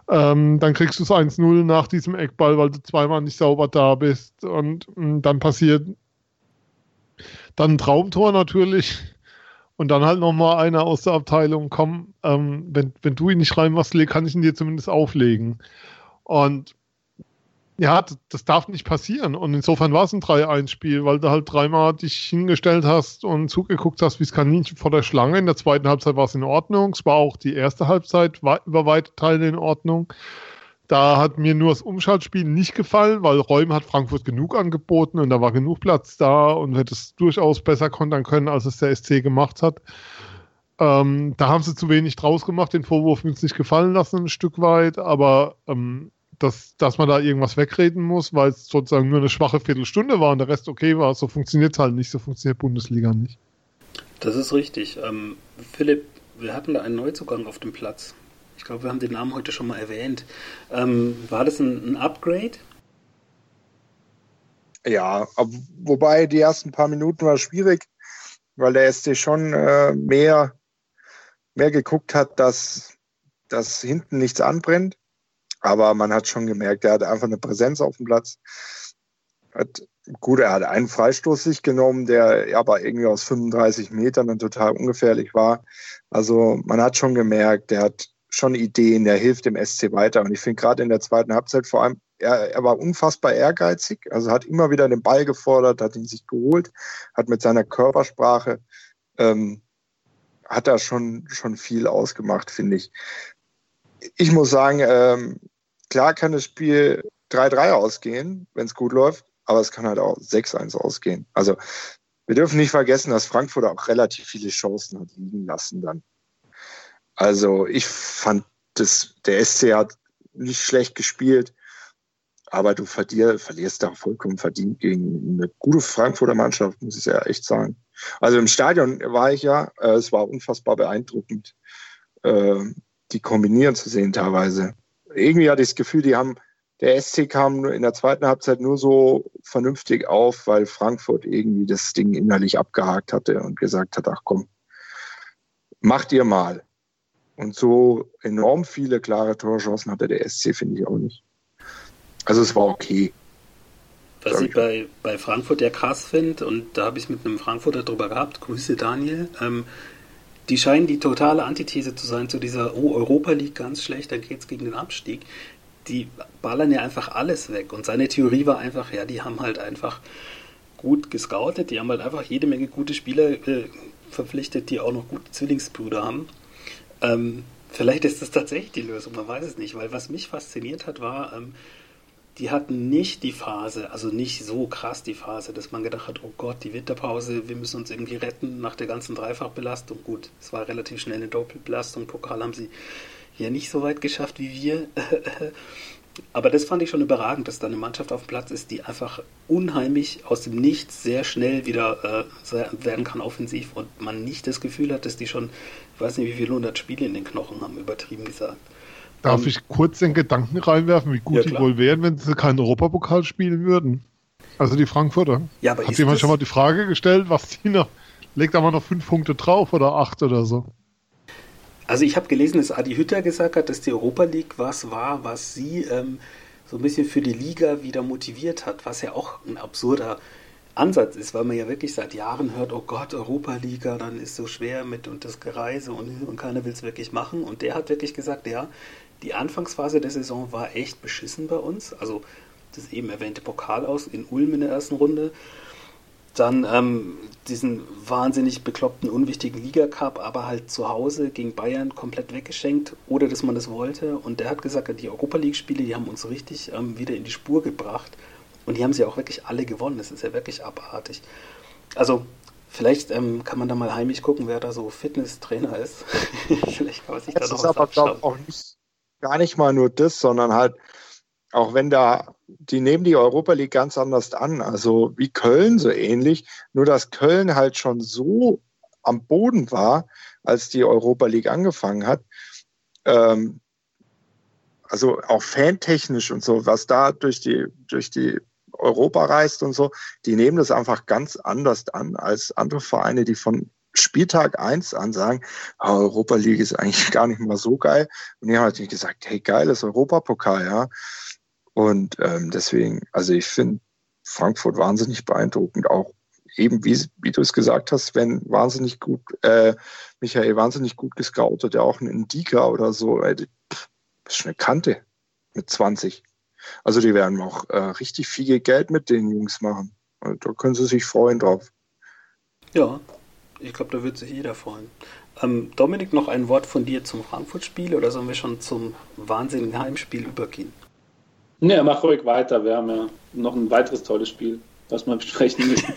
Ähm, dann kriegst du es 1-0 nach diesem Eckball, weil du zweimal nicht sauber da bist. Und, und mm, dann passiert dann ein Traumtor natürlich und dann halt nochmal einer aus der Abteilung, komm, ähm, wenn, wenn du ihn nicht reinmachst, kann ich ihn dir zumindest auflegen. Und ja, das, darf nicht passieren. Und insofern war es ein 3-1-Spiel, weil du halt dreimal dich hingestellt hast und zugeguckt hast, wie es Kaninchen vor der Schlange. In der zweiten Halbzeit war es in Ordnung. Es war auch die erste Halbzeit über weite Teile in Ordnung. Da hat mir nur das Umschaltspiel nicht gefallen, weil Räume hat Frankfurt genug angeboten und da war genug Platz da und hätte es durchaus besser kontern können, als es der SC gemacht hat. Ähm, da haben sie zu wenig draus gemacht, den Vorwurf mir nicht gefallen lassen, ein Stück weit, aber ähm, dass, dass man da irgendwas wegreden muss, weil es sozusagen nur eine schwache Viertelstunde war und der Rest okay war, so funktioniert es halt nicht, so funktioniert Bundesliga nicht. Das ist richtig. Ähm, Philipp, wir hatten da einen Neuzugang auf dem Platz. Ich glaube, wir haben den Namen heute schon mal erwähnt. Ähm, war das ein, ein Upgrade? Ja, wobei die ersten paar Minuten war schwierig, weil der SC schon äh, mehr, mehr geguckt hat, dass, dass hinten nichts anbrennt. Aber man hat schon gemerkt, er hat einfach eine Präsenz auf dem Platz. Hat, gut, er hat einen Freistoß sich genommen, der aber irgendwie aus 35 Metern dann total ungefährlich war. Also man hat schon gemerkt, der hat schon Ideen, der hilft dem SC weiter. Und ich finde gerade in der zweiten Halbzeit vor allem, er, er war unfassbar ehrgeizig, also hat immer wieder den Ball gefordert, hat ihn sich geholt, hat mit seiner Körpersprache ähm, hat er schon, schon viel ausgemacht, finde ich. Ich muss sagen, ähm, klar kann das Spiel 3-3 ausgehen, wenn es gut läuft, aber es kann halt auch 6-1 ausgehen. Also wir dürfen nicht vergessen, dass Frankfurt auch relativ viele Chancen hat liegen lassen dann. Also ich fand, das, der SC hat nicht schlecht gespielt, aber du verlier, verlierst da vollkommen verdient gegen eine gute Frankfurter Mannschaft, muss ich ja echt sagen. Also im Stadion war ich ja, äh, es war unfassbar beeindruckend, äh, die kombinieren zu sehen teilweise. Irgendwie hatte ich das Gefühl, die haben, der SC kam in der zweiten Halbzeit nur so vernünftig auf, weil Frankfurt irgendwie das Ding innerlich abgehakt hatte und gesagt hat, ach komm, macht ihr mal. Und so enorm viele klare Torchancen hatte der SC, finde ich auch nicht. Also es war okay. Was ich bei, bei Frankfurt ja krass finde, und da habe ich mit einem Frankfurter drüber gehabt, Grüße Daniel, ähm, die scheinen die totale Antithese zu sein zu dieser, oh, Europa League ganz schlecht, dann geht es gegen den Abstieg. Die ballern ja einfach alles weg. Und seine Theorie war einfach, ja, die haben halt einfach gut gescoutet, die haben halt einfach jede Menge gute Spieler äh, verpflichtet, die auch noch gute Zwillingsbrüder haben. Ähm, vielleicht ist das tatsächlich die Lösung, man weiß es nicht, weil was mich fasziniert hat, war, ähm, die hatten nicht die Phase, also nicht so krass die Phase, dass man gedacht hat, oh Gott, die Winterpause, wir müssen uns irgendwie retten nach der ganzen Dreifachbelastung. Gut, es war relativ schnell eine Doppelbelastung. Pokal haben sie ja nicht so weit geschafft wie wir. *laughs* Aber das fand ich schon überragend, dass da eine Mannschaft auf dem Platz ist, die einfach unheimlich aus dem Nichts sehr schnell wieder äh, werden kann offensiv und man nicht das Gefühl hat, dass die schon, ich weiß nicht, wie viele hundert Spiele in den Knochen haben, übertrieben gesagt. Darf um, ich kurz den Gedanken reinwerfen, wie gut ja, die wohl wären, wenn sie keinen Europapokal spielen würden? Also die Frankfurter. Ja, aber Hat jemand schon mal die Frage gestellt, was die noch. Legt aber noch fünf Punkte drauf oder acht oder so? Also ich habe gelesen, dass Adi Hütter gesagt hat, dass die Europa League was war, was sie ähm, so ein bisschen für die Liga wieder motiviert hat, was ja auch ein absurder Ansatz ist, weil man ja wirklich seit Jahren hört, oh Gott, Europa-Liga, dann ist so schwer mit und das Gereise und, und keiner will es wirklich machen. Und der hat wirklich gesagt, ja, die Anfangsphase der Saison war echt beschissen bei uns. Also das eben erwähnte Pokal aus in Ulm in der ersten Runde. Dann ähm, diesen wahnsinnig bekloppten, unwichtigen Liga-Cup, aber halt zu Hause gegen Bayern komplett weggeschenkt, ohne dass man das wollte. Und der hat gesagt, die Europa League-Spiele, die haben uns richtig ähm, wieder in die Spur gebracht. Und die haben sie auch wirklich alle gewonnen. Das ist ja wirklich abartig. Also, vielleicht ähm, kann man da mal heimlich gucken, wer da so Fitnesstrainer ist. *laughs* vielleicht kann man sich das da noch ist aber, glaube auch nicht, gar nicht mal nur das, sondern halt, auch wenn da, die nehmen die Europa League ganz anders an. Also wie Köln so ähnlich. Nur dass Köln halt schon so am Boden war, als die Europa League angefangen hat. Ähm, also auch fantechnisch und so, was da durch die, durch die Europa reist und so, die nehmen das einfach ganz anders an als andere Vereine, die von Spieltag 1 an sagen, oh, Europa League ist eigentlich *laughs* gar nicht mal so geil. Und die haben natürlich gesagt, hey, geiles Europapokal, ja. Und ähm, deswegen, also ich finde Frankfurt wahnsinnig beeindruckend, auch eben, wie, wie du es gesagt hast, wenn wahnsinnig gut, äh, Michael wahnsinnig gut gescoutet, ja auch ein Indika oder so, ey, pff, das ist eine Kante mit 20. Also die werden auch äh, richtig viel Geld mit den Jungs machen. Also da können sie sich freuen drauf. Ja, ich glaube, da wird sich jeder freuen. Ähm, Dominik, noch ein Wort von dir zum Frankfurt-Spiel oder sollen wir schon zum wahnsinnigen Heimspiel übergehen? Ne, mach ruhig weiter. Wir haben ja noch ein weiteres tolles Spiel, was wir besprechen müssen.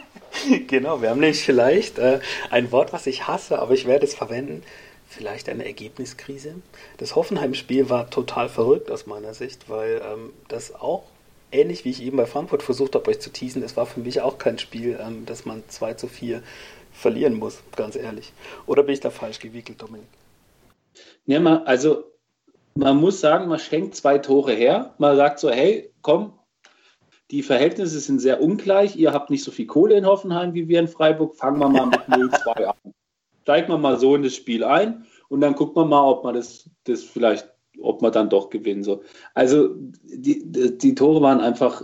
*laughs* genau, wir haben nämlich vielleicht äh, ein Wort, was ich hasse, aber ich werde es verwenden vielleicht eine Ergebniskrise. Das Hoffenheim-Spiel war total verrückt aus meiner Sicht, weil ähm, das auch ähnlich wie ich eben bei Frankfurt versucht habe, euch zu teasen, es war für mich auch kein Spiel, ähm, dass man 2 zu 4 verlieren muss, ganz ehrlich. Oder bin ich da falsch gewickelt, Dominik? Ja, man, also man muss sagen, man schenkt zwei Tore her. Man sagt so, hey, komm, die Verhältnisse sind sehr ungleich. Ihr habt nicht so viel Kohle in Hoffenheim wie wir in Freiburg. Fangen wir mal mit *laughs* 0-2 an steigt man mal so in das Spiel ein und dann guckt man mal, ob man das, das vielleicht, ob man dann doch gewinnt. So. Also die, die Tore waren einfach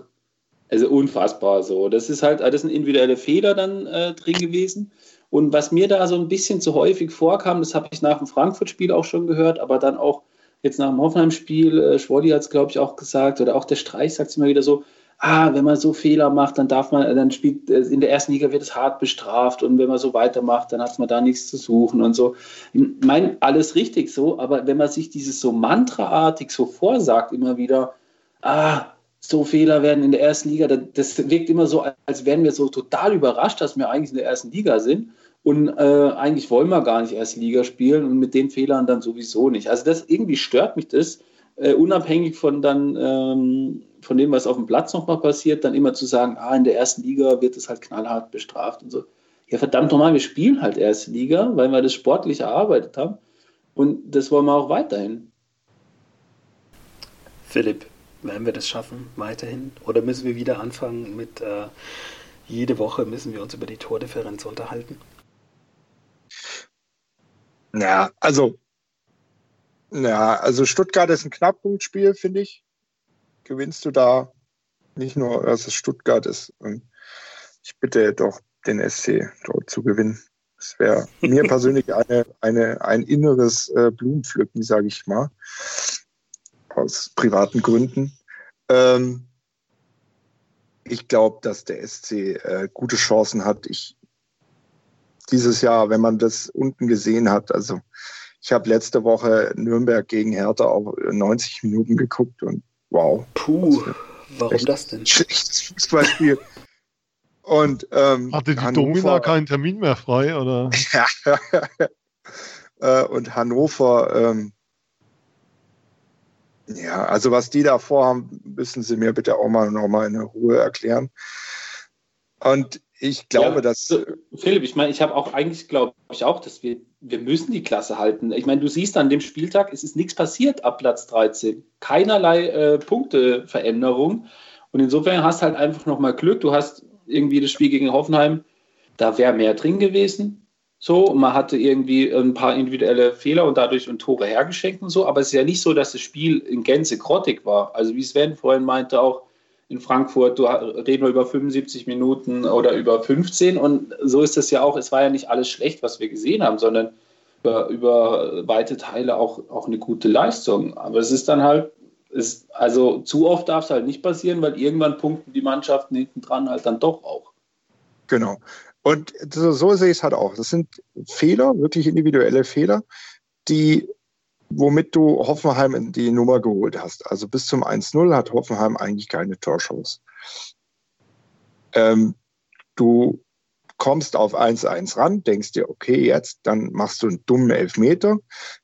Also unfassbar so. Das ist halt, das sind individuelle Fehler dann äh, drin gewesen. Und was mir da so ein bisschen zu häufig vorkam, das habe ich nach dem Frankfurt-Spiel auch schon gehört, aber dann auch jetzt nach dem Hoffenheim-Spiel, äh, Schwolli hat es, glaube ich, auch gesagt, oder auch der Streich sagt es immer wieder so, ah, wenn man so Fehler macht, dann darf man, dann spielt, äh, in der ersten Liga wird es hart bestraft und wenn man so weitermacht, dann hat man da nichts zu suchen und so. Ich meine, alles richtig so, aber wenn man sich dieses so mantraartig so vorsagt, immer wieder, ah, so Fehler werden in der ersten Liga, das wirkt immer so, als wären wir so total überrascht, dass wir eigentlich in der ersten Liga sind. Und äh, eigentlich wollen wir gar nicht erste Liga spielen und mit den Fehlern dann sowieso nicht. Also das irgendwie stört mich das, äh, unabhängig von dann ähm, von dem, was auf dem Platz nochmal passiert, dann immer zu sagen, ah, in der ersten Liga wird es halt knallhart bestraft und so. Ja, verdammt nochmal, wir spielen halt erste Liga, weil wir das sportlich erarbeitet haben. Und das wollen wir auch weiterhin. Philipp, werden wir das schaffen, weiterhin? Oder müssen wir wieder anfangen mit, äh, jede Woche müssen wir uns über die Tordifferenz unterhalten? Ja, also, ja, also Stuttgart ist ein Knackpunktspiel, finde ich. Gewinnst du da nicht nur, dass es Stuttgart ist. Und ich bitte doch den SC dort zu gewinnen. Das wäre *laughs* mir persönlich eine, eine, ein inneres äh, Blumenpflücken, sage ich mal, aus privaten Gründen. Ähm, ich glaube, dass der SC äh, gute Chancen hat. Ich dieses Jahr, wenn man das unten gesehen hat. Also ich habe letzte Woche Nürnberg gegen Hertha auf 90 Minuten geguckt und wow. Puh, warum das denn? Schlechtes Fußballspiel. Und, ähm, Hatte die Hannover, Domina keinen Termin mehr frei, oder? *laughs* äh, und Hannover, ähm, ja, also was die da vorhaben, müssen Sie mir bitte auch mal nochmal in Ruhe erklären. Und ich glaube, ja, dass. So, Philipp, ich meine, ich habe auch eigentlich, glaube ich auch, dass wir, wir müssen die Klasse halten. Ich meine, du siehst an dem Spieltag, es ist nichts passiert ab Platz 13. Keinerlei äh, Punkteveränderung. Und insofern hast du halt einfach nochmal Glück. Du hast irgendwie das Spiel gegen Hoffenheim, da wäre mehr drin gewesen. So, und man hatte irgendwie ein paar individuelle Fehler und dadurch ein Tore hergeschenkt und so. Aber es ist ja nicht so, dass das Spiel in Gänze grottig war. Also, wie Sven vorhin meinte, auch in Frankfurt, du reden wir über 75 Minuten oder über 15 und so ist es ja auch, es war ja nicht alles schlecht, was wir gesehen haben, sondern über, über weite Teile auch, auch eine gute Leistung. Aber es ist dann halt, es, also zu oft darf es halt nicht passieren, weil irgendwann punkten die Mannschaften hinten dran halt dann doch auch. Genau. Und so, so sehe ich es halt auch. Das sind Fehler, wirklich individuelle Fehler, die womit du Hoffenheim in die Nummer geholt hast. Also bis zum 1-0 hat Hoffenheim eigentlich keine Torchance. Ähm, du kommst auf 1-1 ran, denkst dir, okay, jetzt, dann machst du einen dummen Elfmeter,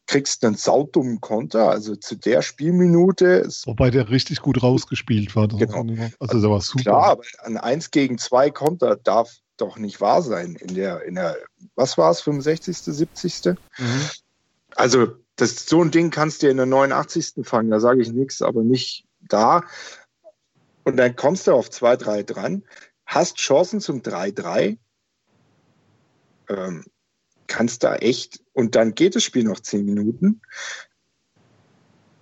kriegst einen saudummen Konter, also zu der Spielminute. Wobei der richtig gut rausgespielt war. Genau. Also der war super. Klar, aber ein 1 gegen 2 Konter darf doch nicht wahr sein in der, in der, was war es, 65., 70.? Mhm. Also das, so ein Ding kannst du in der 89. fangen, da sage ich nichts, aber nicht da. Und dann kommst du auf 2-3 dran, hast Chancen zum 3-3, ähm, kannst da echt, und dann geht das Spiel noch 10 Minuten.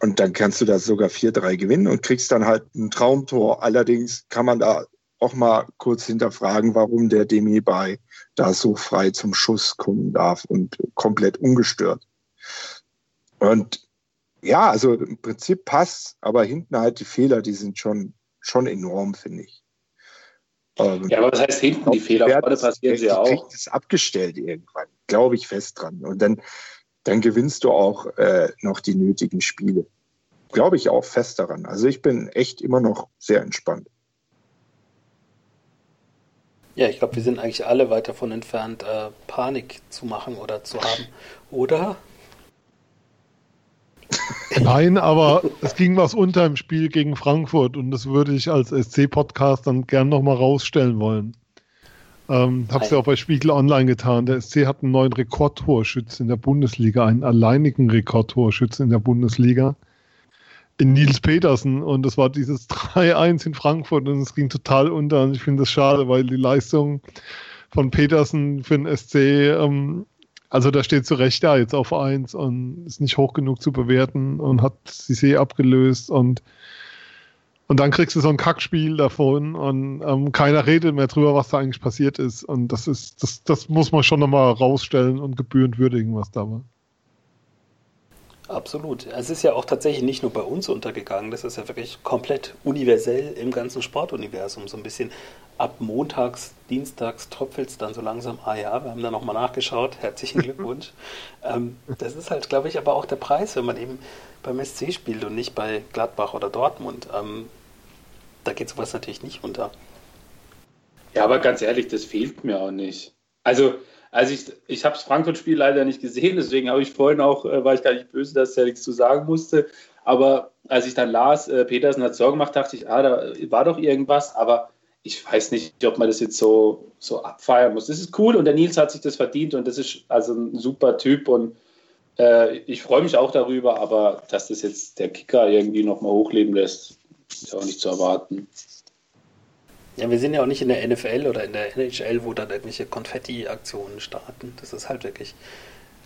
Und dann kannst du da sogar 4-3 gewinnen und kriegst dann halt ein Traumtor. Allerdings kann man da auch mal kurz hinterfragen, warum der Demi bei da so frei zum Schuss kommen darf und komplett ungestört. Und ja, also im Prinzip passt, aber hinten halt die Fehler, die sind schon, schon enorm, finde ich. Ähm, ja, aber was heißt hinten die Fehler? Vorne passieren sie ja auch. Das abgestellt irgendwann, glaube ich fest dran. Und dann, dann gewinnst du auch äh, noch die nötigen Spiele. Glaube ich auch fest daran. Also ich bin echt immer noch sehr entspannt. Ja, ich glaube, wir sind eigentlich alle weit davon entfernt, äh, Panik zu machen oder zu haben. Oder? *laughs* Nein, aber es ging was unter im Spiel gegen Frankfurt und das würde ich als SC-Podcast dann gern nochmal rausstellen wollen. Ähm, hab's ja auch bei Spiegel Online getan. Der SC hat einen neuen Rekordtorschützen in der Bundesliga, einen alleinigen Rekordtorschützen in der Bundesliga. In Nils Petersen und das war dieses *laughs* 3-1 in Frankfurt und es ging total unter und ich finde das schade, weil die Leistung von Petersen für den SC ähm, also da steht zu Recht da jetzt auf 1 und ist nicht hoch genug zu bewerten und hat Cissé abgelöst und Und dann kriegst du so ein Kackspiel davon und ähm, keiner redet mehr drüber, was da eigentlich passiert ist. Und das ist, das, das muss man schon nochmal rausstellen und gebührend würdigen, was da war. Absolut. Es ist ja auch tatsächlich nicht nur bei uns untergegangen, das ist ja wirklich komplett universell im ganzen Sportuniversum. So ein bisschen ab montags, dienstags tröpfelt es dann so langsam. Ah ja, wir haben da nochmal nachgeschaut. Herzlichen *laughs* Glückwunsch. ähm, das ist halt, glaube ich, aber auch der Preis, wenn man eben beim SC spielt und nicht bei Gladbach oder Dortmund. Ähm, da geht sowas natürlich nicht unter. Ja, aber ganz ehrlich, das fehlt mir auch nicht. Also, also ich, ich habe das Frankfurt-Spiel leider nicht gesehen, deswegen habe ich vorhin auch, äh, war ich gar nicht böse, dass er nichts zu sagen musste. Aber als ich dann las, äh, Petersen hat Sorgen gemacht, dachte ich, ah, da war doch irgendwas, aber ich weiß nicht, ob man das jetzt so, so abfeiern muss. Das ist cool und der Nils hat sich das verdient und das ist also ein super Typ und äh, ich freue mich auch darüber, aber dass das jetzt der Kicker irgendwie nochmal hochleben lässt, ist auch nicht zu erwarten. Ja, wir sind ja auch nicht in der NFL oder in der NHL, wo dann irgendwelche Konfetti-Aktionen starten. Das ist halt wirklich.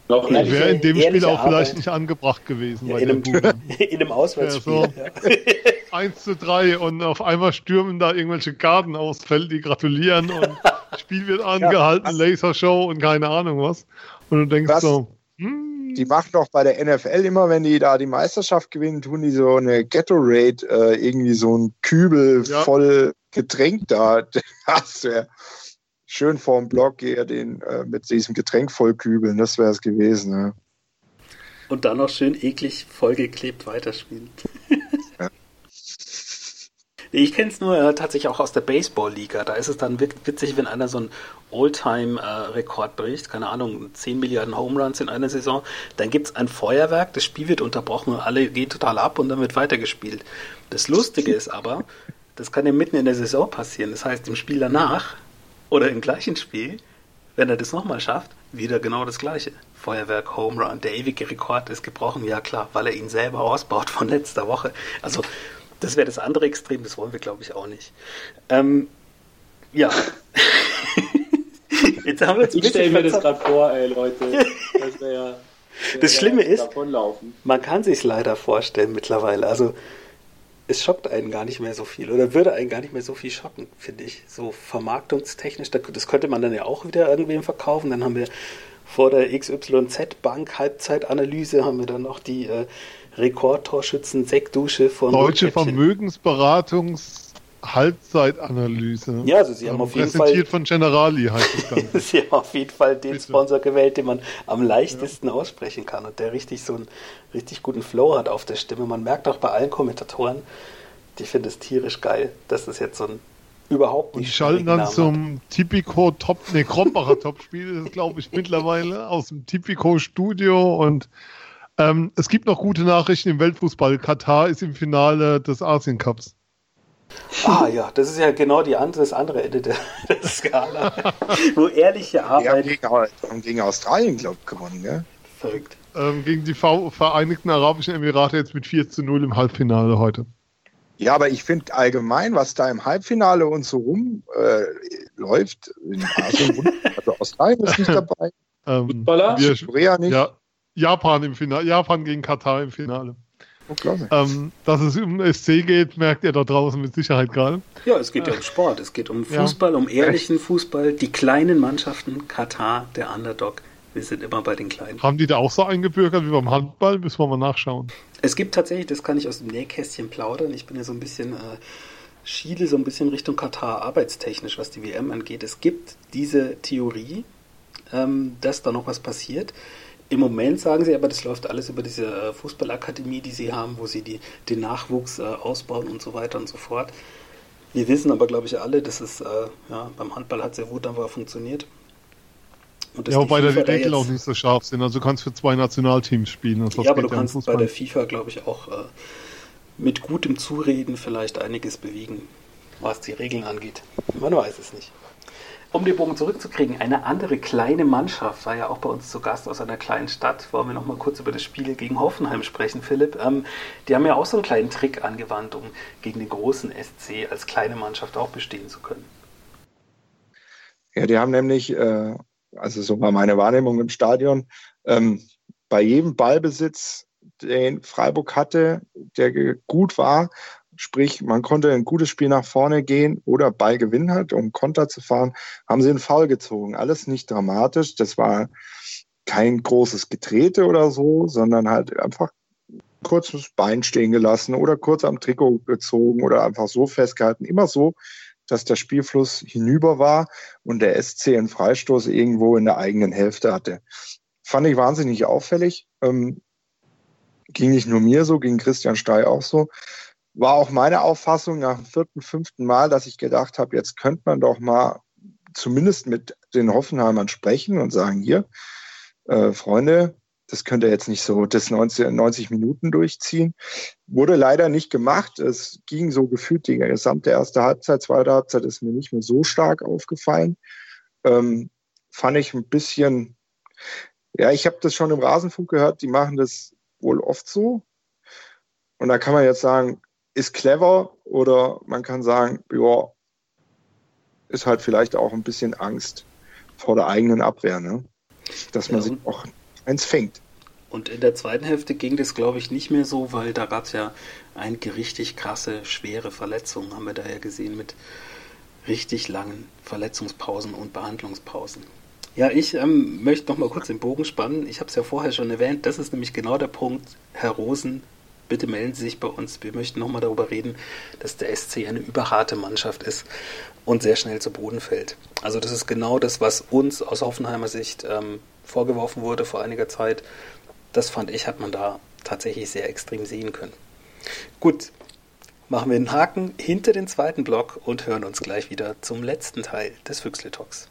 Noch nicht. Wäre in dem Spiel auch Arbeit. vielleicht nicht angebracht gewesen. Ja, in, einem, *laughs* in, einem, Auswärtsspiel. Ja, so. ja. 1 zu 3 und auf einmal stürmen da irgendwelche Garten aus Feld, die gratulieren und *laughs* Spiel wird angehalten, ja, Lasershow und keine Ahnung was. Und du denkst was? so, hm, die machen doch bei der NFL immer, wenn die da die Meisterschaft gewinnen, tun die so eine Ghetto-Raid, äh, irgendwie so ein Kübel ja. voll Getränk da. *laughs* Das wäre schön vorm Block hier den äh, mit diesem Getränk voll kübeln, das wäre es gewesen. Ja. Und dann noch schön eklig vollgeklebt weiterspielen. *laughs* Ja. Ich kenne es nur äh, tatsächlich auch aus der Baseball-Liga. Da ist es dann witzig, wenn einer so einen All-Time-Rekord äh, bricht, keine Ahnung, 10 Milliarden Home Runs in einer Saison. Dann gibt es ein Feuerwerk, das Spiel wird unterbrochen, alle gehen total ab und dann wird weitergespielt. Das Lustige ist aber, das kann ja mitten in der Saison passieren. Das heißt, im Spiel danach oder im gleichen Spiel, wenn er das nochmal schafft, wieder genau das gleiche. Feuerwerk, Home Run, der ewige Rekord ist gebrochen, ja klar, weil er ihn selber ausbaut von letzter Woche. Also das wäre das andere Extrem, das wollen wir, glaube ich, auch nicht. Ähm, ja. *laughs* Jetzt haben wir ich stelle mir das gerade vor, ey, Leute. *laughs* Das wäre ja. Das Schlimme ist, man kann sich leider vorstellen mittlerweile. Also es schockt einen gar nicht mehr so viel oder würde einen gar nicht mehr so viel schocken, finde ich. So vermarktungstechnisch, das könnte man dann ja auch wieder irgendwem verkaufen. Dann haben wir vor der XYZ-Bank Halbzeitanalyse haben wir dann noch die äh, Rekordtorschützen Sektdusche von Deutsche Vermögensberatungs Halbzeitanalyse. Ja, also sie haben ähm, auf jeden Fall präsentiert von Generali heißt das *laughs* Ganze. sie haben auf jeden Fall den Bitte. Sponsor gewählt, den man am leichtesten ja. aussprechen kann und der richtig so einen richtig guten Flow hat auf der Stimme. Man merkt auch bei allen Kommentatoren, die finden es tierisch geil, dass das jetzt so ein überhaupt nicht. Die schalten dann zum Tipico Top, ne, Krombacher *laughs* Topspiel, das glaube ich mittlerweile aus dem Tipico Studio und ähm, es gibt noch gute Nachrichten im Weltfußball. Katar ist im Finale des Asien Cups. Ah ja, das ist ja genau die andere, das andere Ende der, *laughs* der Skala. Wo ehrliche Arbeit. Die haben gegen, Australien, glaube ich, gewonnen, gell? Verrückt. Ähm, gegen die Vereinigten Arabischen Emirate jetzt mit 4 zu 0 im Halbfinale heute. Ja, aber ich finde allgemein, was da im Halbfinale und so rumläuft, äh, in Asien, also Australien ist nicht *laughs* dabei. Ähm, Fußballer? Wir, nicht. Ja, Japan im Finale, Japan gegen Katar im Finale. Ähm, dass es um SC geht, merkt ihr da draußen mit Sicherheit gerade. Ja, es geht ja um Sport, es geht um Fußball, ja. um ehrlichen Fußball, die kleinen Mannschaften, Katar, der Underdog. Wir sind immer bei den Kleinen. Haben die da auch so eingebürgert wie beim Handball? Müssen wir mal nachschauen. Es gibt tatsächlich, das kann ich aus dem Nähkästchen plaudern. Ich bin ja so ein bisschen, äh, schiele so ein bisschen Richtung Katar arbeitstechnisch, was die WM angeht. Es gibt diese Theorie, ähm, dass da noch was passiert. Im Moment sagen sie aber, das läuft alles über diese äh, Fußballakademie, die sie haben, wo sie die, den Nachwuchs äh, ausbauen und so weiter und so fort. Wir wissen aber, glaube ich, alle, dass es äh, ja, beim Handball hat sehr gut aber funktioniert. ja, wobei die, die Regeln auch nicht so scharf sind. Also du kannst für zwei Nationalteams spielen. ja, aber du kannst bei der FIFA, glaube ich, auch äh, mit gutem Zureden vielleicht einiges bewegen, was die Regeln angeht. Man weiß es nicht um den Bogen zurückzukriegen, eine andere kleine Mannschaft war ja auch bei uns zu Gast aus einer kleinen Stadt. Wollen wir noch mal kurz über das Spiel gegen Hoffenheim sprechen, Philipp? Ähm, die haben ja auch so einen kleinen Trick angewandt, um gegen den großen SC als kleine Mannschaft auch bestehen zu können. Ja, die haben nämlich, äh, also so war meine Wahrnehmung im Stadion, ähm, bei jedem Ballbesitz, den Freiburg hatte, der gut war, Sprich, man konnte ein gutes Spiel nach vorne gehen oder Ball gewinnen halt, um Konter zu fahren, haben sie einen Foul gezogen. Alles nicht dramatisch. Das war kein großes Getrete oder so, sondern halt einfach kurz das Bein stehen gelassen oder kurz am Trikot gezogen oder einfach so festgehalten. Immer so, dass der Spielfluss hinüber war und der SC einen Freistoß irgendwo in der eigenen Hälfte hatte. Fand ich wahnsinnig auffällig. Ähm, ging nicht nur mir so, ging Christian Stey auch so. War auch meine Auffassung nach dem vierten, fünften Mal, dass ich gedacht habe, jetzt könnte man doch mal zumindest mit den Hoffenheimern sprechen und sagen, hier, äh, Freunde, das könnt ihr jetzt nicht so das 90, 90 Minuten durchziehen. Wurde leider nicht gemacht. Es ging so gefühlt die gesamte erste Halbzeit, zweite Halbzeit ist mir nicht mehr so stark aufgefallen. Ähm, fand ich ein bisschen, ja, ich habe das schon im Rasenfunk gehört, die machen das wohl oft so. Und da kann man jetzt sagen, ist clever oder man kann sagen, ja, ist halt vielleicht auch ein bisschen Angst vor der eigenen Abwehr, ne? dass man ja, sich auch eins fängt. Und in der zweiten Hälfte ging das, glaube ich, nicht mehr so, weil da gab es ja einige richtig krasse, schwere Verletzungen, haben wir da ja gesehen, mit richtig langen Verletzungspausen und Behandlungspausen. Ja, ich ähm, möchte noch mal kurz den Bogen spannen. Ich habe es ja vorher schon erwähnt. Das ist nämlich genau der Punkt, Herr Rosen. Bitte melden Sie sich bei uns. Wir möchten noch mal darüber reden, dass der SC eine überharte Mannschaft ist und sehr schnell zu Boden fällt. Also das ist genau das, was uns aus Hoffenheimer Sicht ähm, vorgeworfen wurde vor einiger Zeit. Das fand ich, hat man da tatsächlich sehr extrem sehen können. Gut, machen wir einen Haken hinter den zweiten Block und hören uns gleich wieder zum letzten Teil des Füchsle Talks.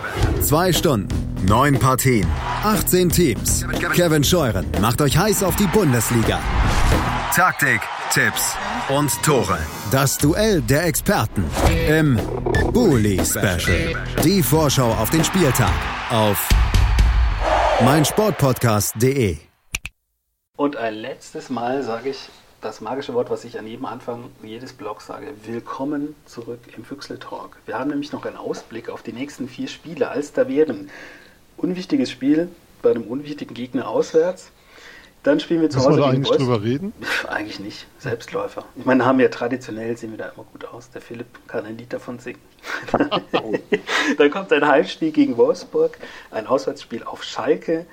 Zwei Stunden, neun Partien, 18 Teams. Kevin Scheuren macht euch heiß auf die Bundesliga. Taktik, Tipps und Tore. Das Duell der Experten im Bully Special. Die Vorschau auf den Spieltag auf meinsportpodcast.de. Und ein letztes Mal sage ich das magische Wort, was ich an jedem Anfang jedes Blogs sage. Willkommen zurück im Füchsle Talk. Wir haben nämlich noch einen Ausblick auf die nächsten vier Spiele, als da wären. Unwichtiges Spiel bei einem unwichtigen Gegner auswärts. Dann spielen wir zu Müssen Hause wir da eigentlich Wolfs drüber reden? Eigentlich nicht. Selbstläufer. Ich meine, haben wir traditionell sehen wir da immer gut aus. Der Philipp kann ein Lied davon singen. *laughs* Dann kommt ein Heimspiel gegen Wolfsburg, ein Auswärtsspiel auf Schalke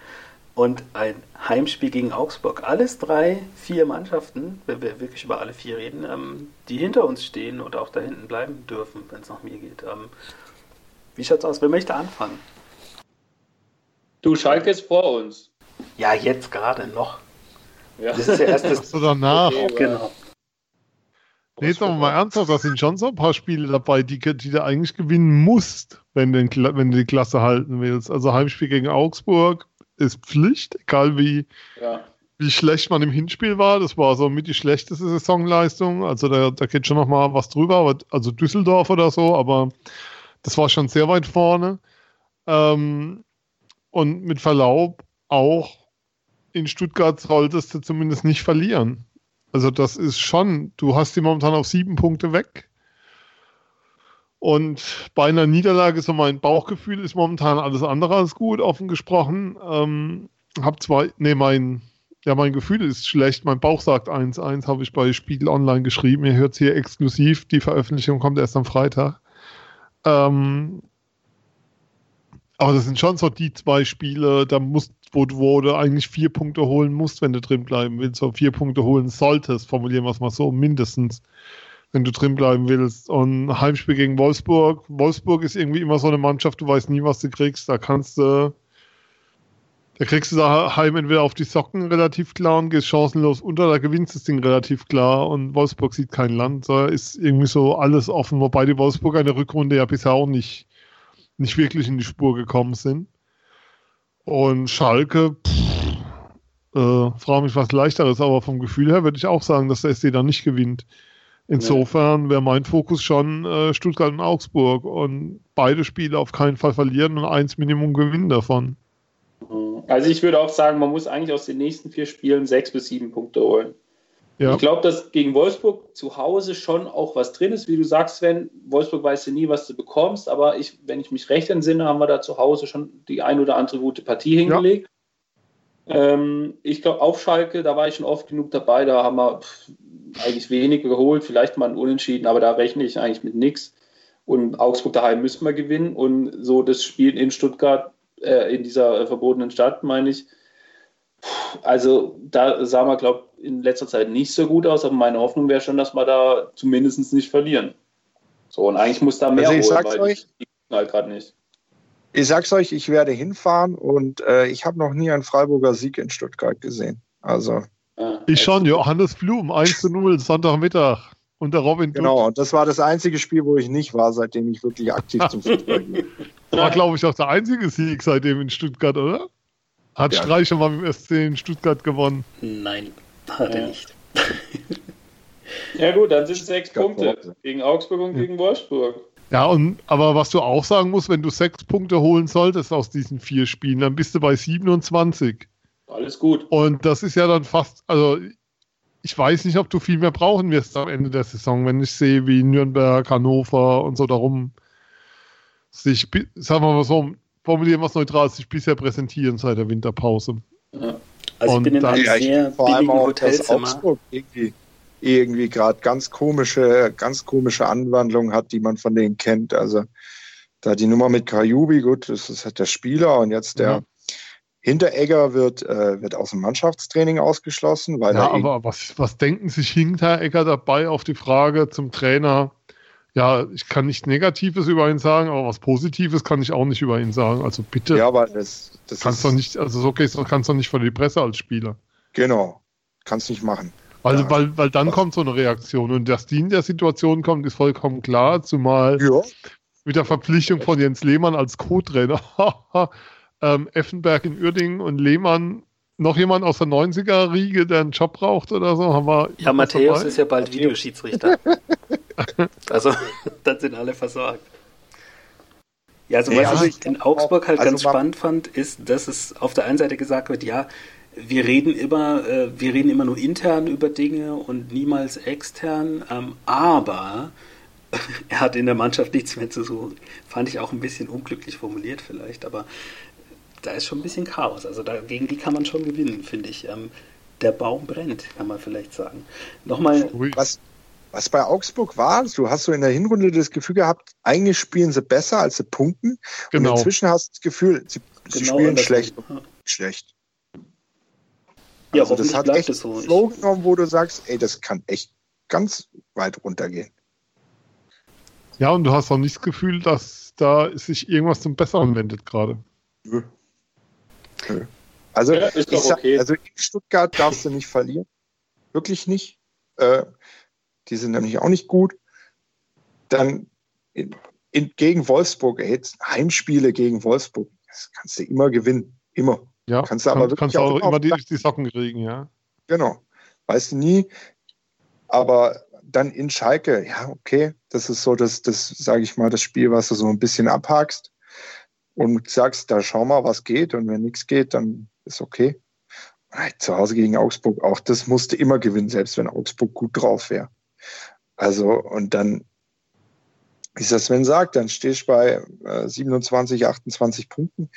und ein Heimspiel gegen Augsburg. Alles drei, vier Mannschaften, wenn wir wirklich über alle vier reden, ähm, die hinter uns stehen und auch da hinten bleiben dürfen, wenn es nach mir geht. Ähm, wie schaut's aus? Wer möchte anfangen? Du, Schalke ist vor uns. Ja, jetzt gerade noch. Ja. Das ist ja erst das. So danach. Okay, genau. Nee, jetzt mal ernsthaft, da sind schon so ein paar Spiele dabei, die, die du eigentlich gewinnen musst, wenn du, wenn du die Klasse halten willst. Also Heimspiel gegen Augsburg, ist Pflicht, egal wie, ja. wie schlecht man im Hinspiel war. Das war so mit die schlechteste Saisonleistung. Also da, da geht schon noch mal was drüber, also Düsseldorf oder so, aber das war schon sehr weit vorne. Ähm, und mit Verlaub auch in Stuttgart solltest du zumindest nicht verlieren. Also das ist schon, du hast die momentan auf sieben Punkte weg. Und bei einer Niederlage, so mein Bauchgefühl ist momentan alles andere als gut, offen gesprochen. Ähm, hab zwar, nee, mein, ja, mein Gefühl ist schlecht. Mein Bauch sagt 1-1, habe ich bei Spiegel Online geschrieben. Ihr hört es hier exklusiv. Die Veröffentlichung kommt erst am Freitag. Ähm, aber das sind schon so die zwei Spiele, da musst, wo, wo du eigentlich vier Punkte holen musst, wenn du drin bleiben willst. So vier Punkte holen solltest, formulieren wir es mal so, mindestens wenn du drin bleiben willst. Und Heimspiel gegen Wolfsburg. Wolfsburg ist irgendwie immer so eine Mannschaft, du weißt nie, was du kriegst. Da kannst du, da kriegst du daheim entweder auf die Socken relativ klar und gehst chancenlos unter, da gewinnst du das Ding relativ klar und Wolfsburg sieht kein Land. Da ist irgendwie so alles offen, wobei die Wolfsburg eine Rückrunde ja bisher auch nicht, nicht wirklich in die Spur gekommen sind. Und Schalke, äh, frage mich was leichteres, aber vom Gefühl her würde ich auch sagen, dass der SC da nicht gewinnt. Insofern wäre mein Fokus schon äh, Stuttgart und Augsburg und beide Spiele auf keinen Fall verlieren und eins Minimum gewinnen davon. Also ich würde auch sagen, man muss eigentlich aus den nächsten vier Spielen sechs bis sieben Punkte holen. Ja. Ich glaube, dass gegen Wolfsburg zu Hause schon auch was drin ist. Wie du sagst, Sven, Wolfsburg weiß ja nie, was du bekommst, aber ich, wenn ich mich recht entsinne, haben wir da zu Hause schon die ein oder andere gute Partie hingelegt. Ja. Ähm, ich glaube, auf Schalke, da war ich schon oft genug dabei, da haben wir pff, eigentlich wenig geholt, vielleicht mal ein Unentschieden, aber da rechne ich eigentlich mit nichts. Und Augsburg daheim müssen wir gewinnen. Und so das Spiel in Stuttgart, äh, in dieser äh, verbotenen Stadt, meine ich, also da sah man, glaube ich, in letzter Zeit nicht so gut aus, aber meine Hoffnung wäre schon, dass wir da zumindest nicht verlieren. So, und eigentlich muss da mehr also ich holen, weil euch, die halt gerade nicht. Ich sag's euch, ich werde hinfahren und äh, ich habe noch nie einen Freiburger Sieg in Stuttgart gesehen. Also. Ja, ich schon, Johannes Blum, 1 zu 0, Sonntagmittag. Und der Robin Genau, und das war das einzige Spiel, wo ich nicht war, seitdem ich wirklich aktiv zum Fußball gehe. *laughs* War, glaube ich, auch der einzige Sieg seitdem in Stuttgart, oder? Hat ja. Streich schon mal mit dem SC in Stuttgart gewonnen? Nein, hat er nicht. ja gut, dann sind es sechs Punkte gegen Augsburg und ja. gegen Wolfsburg. Ja, und aber was du auch sagen musst, wenn du sechs Punkte holen solltest aus diesen vier Spielen, dann bist du bei 27. Alles gut. Und das ist ja dann fast, also ich weiß nicht, ob du viel mehr brauchen wirst am Ende der Saison, wenn ich sehe, wie Nürnberg, Hannover und so darum sich, sagen wir mal so, formulieren wir es neutral, sich bisher präsentieren seit der Winterpause. Ja. Also und ich bin in einem ja, sehr vor allem auch, dass Augsburg irgendwie, irgendwie gerade ganz komische, ganz komische Anwandlungen hat, die man von denen kennt. Also da die Nummer mit Kajubi, gut, das ist halt der Spieler und jetzt der ja. Hinteregger wird, äh, wird aus dem Mannschaftstraining ausgeschlossen. Weil ja, aber was, was denken sich Hinteregger dabei auf die Frage zum Trainer? ja, ich kann nichts Negatives über ihn sagen, aber was Positives kann ich auch nicht über ihn sagen. Also bitte. Ja, aber das, das kannst doch nicht, also so gehst, kannst doch nicht vor die Presse als Spieler. Genau, kannst nicht machen. Also, ja. weil, weil dann kommt so eine Reaktion und dass die in der Situation kommt, ist vollkommen klar, zumal ja. mit der Verpflichtung von Jens Lehmann als Co-Trainer, *laughs* ähm, Effenberg in Uerdingen und Lehmann noch jemand aus der 90er-Riege, der einen Job braucht oder so? Haben wir ja, Matthäus ist ja bald Videoschiedsrichter. *laughs* also, *laughs* dann sind alle versorgt. Ja, also was ja, ich in Augsburg halt also ganz spannend fand, ist, dass es auf der einen Seite gesagt wird, ja, wir reden immer, äh, wir reden immer nur intern über Dinge und niemals extern, ähm, aber *laughs* er hat in der Mannschaft nichts mehr zu suchen. Fand ich auch ein bisschen unglücklich formuliert vielleicht, aber da ist schon ein bisschen Chaos. Also dagegen die kann man schon gewinnen, finde ich. Ähm, der Baum brennt, kann man vielleicht sagen. Nochmal. Was, was bei Augsburg war, du hast so in der Hinrunde das Gefühl gehabt, eigentlich spielen sie besser, als sie punkten. Genau. Und inzwischen hast du das Gefühl, sie, sie genau spielen schlecht. Ja. Schlecht. Ja, also das hat echt so. Flow genommen, wo du sagst, ey, das kann echt ganz weit runtergehen. Ja, und du hast auch nicht das Gefühl, dass da sich irgendwas zum Besseren wendet gerade. Nö. Also, ja, sag, okay. also in Stuttgart darfst du nicht verlieren. Wirklich nicht. Äh, die sind nämlich auch nicht gut. Dann in, in, gegen Wolfsburg, jetzt Heimspiele gegen Wolfsburg, das kannst du immer gewinnen. Immer. Ja, kannst du aber kannst auch, auch immer die, die Socken kriegen, ja. Genau. Weißt du nie. Aber dann in Schalke, ja, okay, das ist so das, das sage ich mal, das Spiel, was du so ein bisschen abhakst und sagst, da schau mal, was geht und wenn nichts geht, dann ist okay. Zu Hause gegen Augsburg auch, das musste immer gewinnen, selbst wenn Augsburg gut drauf wäre. Also, und dann ist das, wenn sagt, dann stehst du bei äh, 27, 28 Punkten.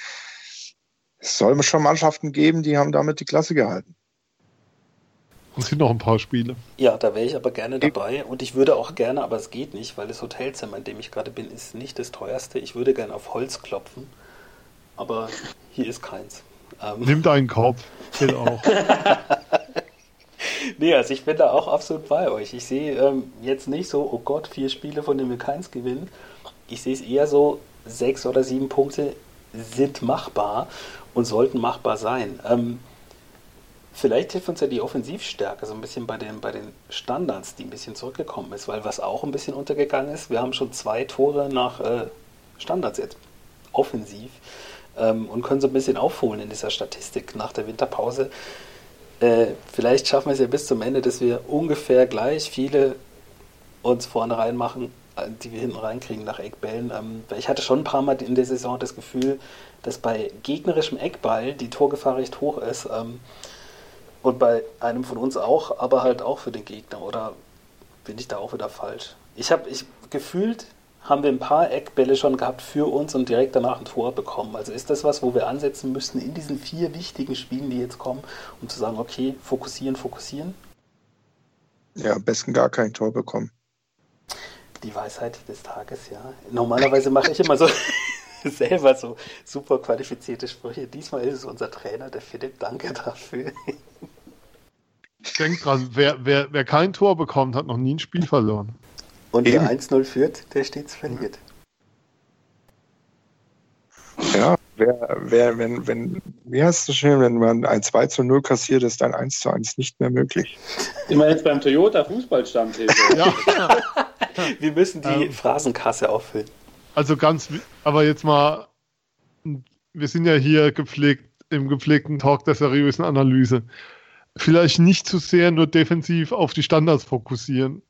Es soll schon Mannschaften geben, die haben damit die Klasse gehalten. Es sind noch ein paar Spiele. Ja, da wäre ich aber gerne dabei und ich würde auch gerne, aber es geht nicht, weil das Hotelzimmer, in dem ich gerade bin, ist nicht das teuerste. Ich würde gerne auf Holz klopfen, aber hier ist keins. Ähm. Nimm deinen Korb, geht auch. *laughs* nee, also ich bin da auch absolut bei euch. Ich sehe ähm, jetzt nicht so, oh Gott, vier Spiele, von denen wir keins gewinnen. Ich sehe es eher so, sechs oder sieben Punkte sind machbar und sollten machbar sein. Ähm, Vielleicht hilft uns ja die Offensivstärke so ein bisschen bei den, bei den Standards, die ein bisschen zurückgekommen ist, weil was auch ein bisschen untergegangen ist, wir haben schon zwei Tore nach äh, Standards jetzt offensiv ähm, und können so ein bisschen aufholen in dieser Statistik nach der Winterpause. Äh, vielleicht schaffen wir es ja bis zum Ende, dass wir ungefähr gleich viele uns vorne reinmachen, äh, die wir hinten reinkriegen nach Eckbällen. Ähm, ich hatte schon ein paar Mal in der Saison das Gefühl, dass bei gegnerischem Eckball die Torgefahr recht hoch ist. Ähm, Und bei einem von uns auch, aber halt auch für den Gegner. Oder bin ich da auch wieder falsch? Ich habe ich gefühlt haben wir ein paar Eckbälle schon gehabt für uns und direkt danach ein Tor bekommen. Also ist das was, wo wir ansetzen müssten in diesen vier wichtigen Spielen, die jetzt kommen, um zu sagen, okay, fokussieren, fokussieren? Ja, am besten gar kein Tor bekommen. Die Weisheit des Tages, ja. Normalerweise mache ich immer so *laughs* *laughs* selber so super qualifizierte Sprüche. Diesmal ist es unser Trainer, der Philipp. Danke dafür. Ich denke dran, wer, wer, wer kein Tor bekommt, hat noch nie ein Spiel verloren. Und wer 1-0 führt, der stets verliert. Ja, wer, wer, wenn, wenn, wie heißt es so schön, wenn man ein 2 zu 0 kassiert, ist ein 1 zu 1 nicht mehr möglich. Immer jetzt beim Toyota Fußballstammtisch. *laughs* Ja. Wir müssen die Ähm. Phrasenkasse auffüllen. Also ganz, aber jetzt mal, wir sind ja hier gepflegt, im gepflegten Talk der seriösen Analyse. Vielleicht nicht zu sehr nur defensiv auf die Standards fokussieren,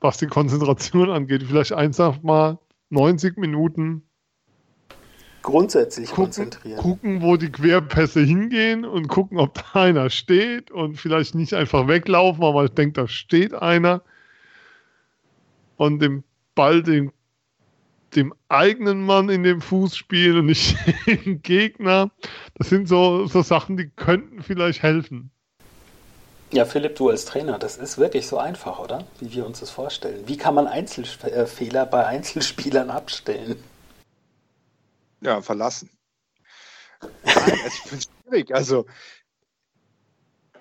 was die Konzentration angeht. Vielleicht einfach mal 90 Minuten Grundsätzlich gucken, konzentrieren. gucken, wo die Querpässe hingehen und gucken, ob da einer steht und vielleicht nicht einfach weglaufen, aber ich denke, da steht einer und dem Ball dem, dem eigenen Mann in den Fuß spielen und nicht *laughs* den Gegner. Das sind so, so Sachen, die könnten vielleicht helfen. Ja, Philipp, du als Trainer, das ist wirklich so einfach, oder? Wie wir uns das vorstellen. Wie kann man Einzelfehler bei Einzelspielern abstellen? Ja, verlassen. Nein, ich finde es schwierig. Also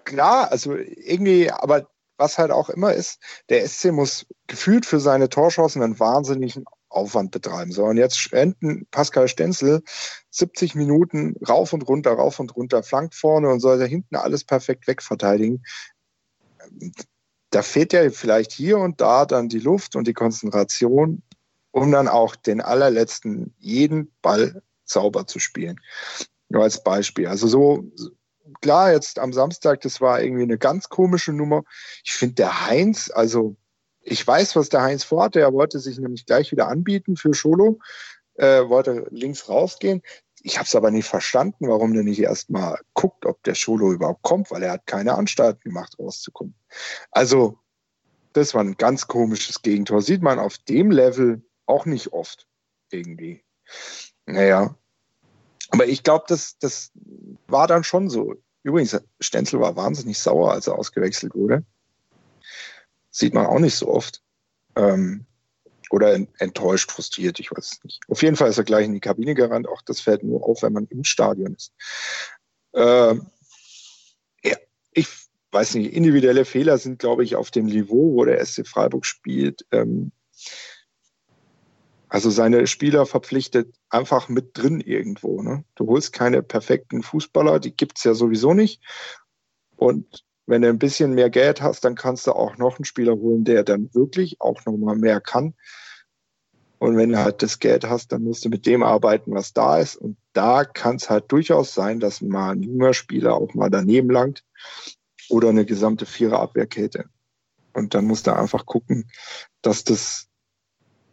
klar, also irgendwie, aber was halt auch immer ist, der SC muss gefühlt für seine Torchancen einen wahnsinnigen Aufwand betreiben. So, und jetzt rennt ein Pascal Stenzel 70 Minuten rauf und runter, rauf und runter, flankt vorne und soll da hinten alles perfekt wegverteidigen. Da fehlt ja vielleicht hier und da dann die Luft und die Konzentration, um dann auch den allerletzten, jeden Ball sauber zu spielen. Nur als Beispiel. Also so, klar, jetzt am Samstag, das war irgendwie eine ganz komische Nummer. Ich finde, der Heinz, also ich weiß, was der Heinz vorhatte. Er wollte sich nämlich gleich wieder anbieten für Scholo, äh, wollte links rausgehen. Ich habe es aber nicht verstanden, warum der nicht erstmal guckt, ob der Scholo überhaupt kommt, weil er hat keine Anstalten gemacht, rauszukommen. Also, das war ein ganz komisches Gegentor. Sieht man auf dem Level auch nicht oft irgendwie. Naja. Aber ich glaube, das, das war dann schon so. Übrigens, Stenzel war wahnsinnig sauer, als er ausgewechselt wurde. Sieht man auch nicht so oft. Ähm, oder enttäuscht, frustriert, ich weiß es nicht. Auf jeden Fall ist er gleich in die Kabine gerannt. Auch das fällt nur auf, wenn man im Stadion ist. Ähm, ja, ich weiß nicht, individuelle Fehler sind, glaube ich, auf dem Niveau, wo der SC Freiburg spielt. Ähm, also seine Spieler verpflichtet einfach mit drin irgendwo. Ne? Du holst keine perfekten Fußballer, die gibt's ja sowieso nicht. Und wenn du ein bisschen mehr Geld hast, dann kannst du auch noch einen Spieler holen, der dann wirklich auch nochmal mehr kann. Und wenn du halt das Geld hast, dann musst du mit dem arbeiten, was da ist. Und da kann es halt durchaus sein, dass mal ein junger Spieler auch mal daneben langt oder eine gesamte Viererabwehrkette. Und dann musst du einfach gucken, dass das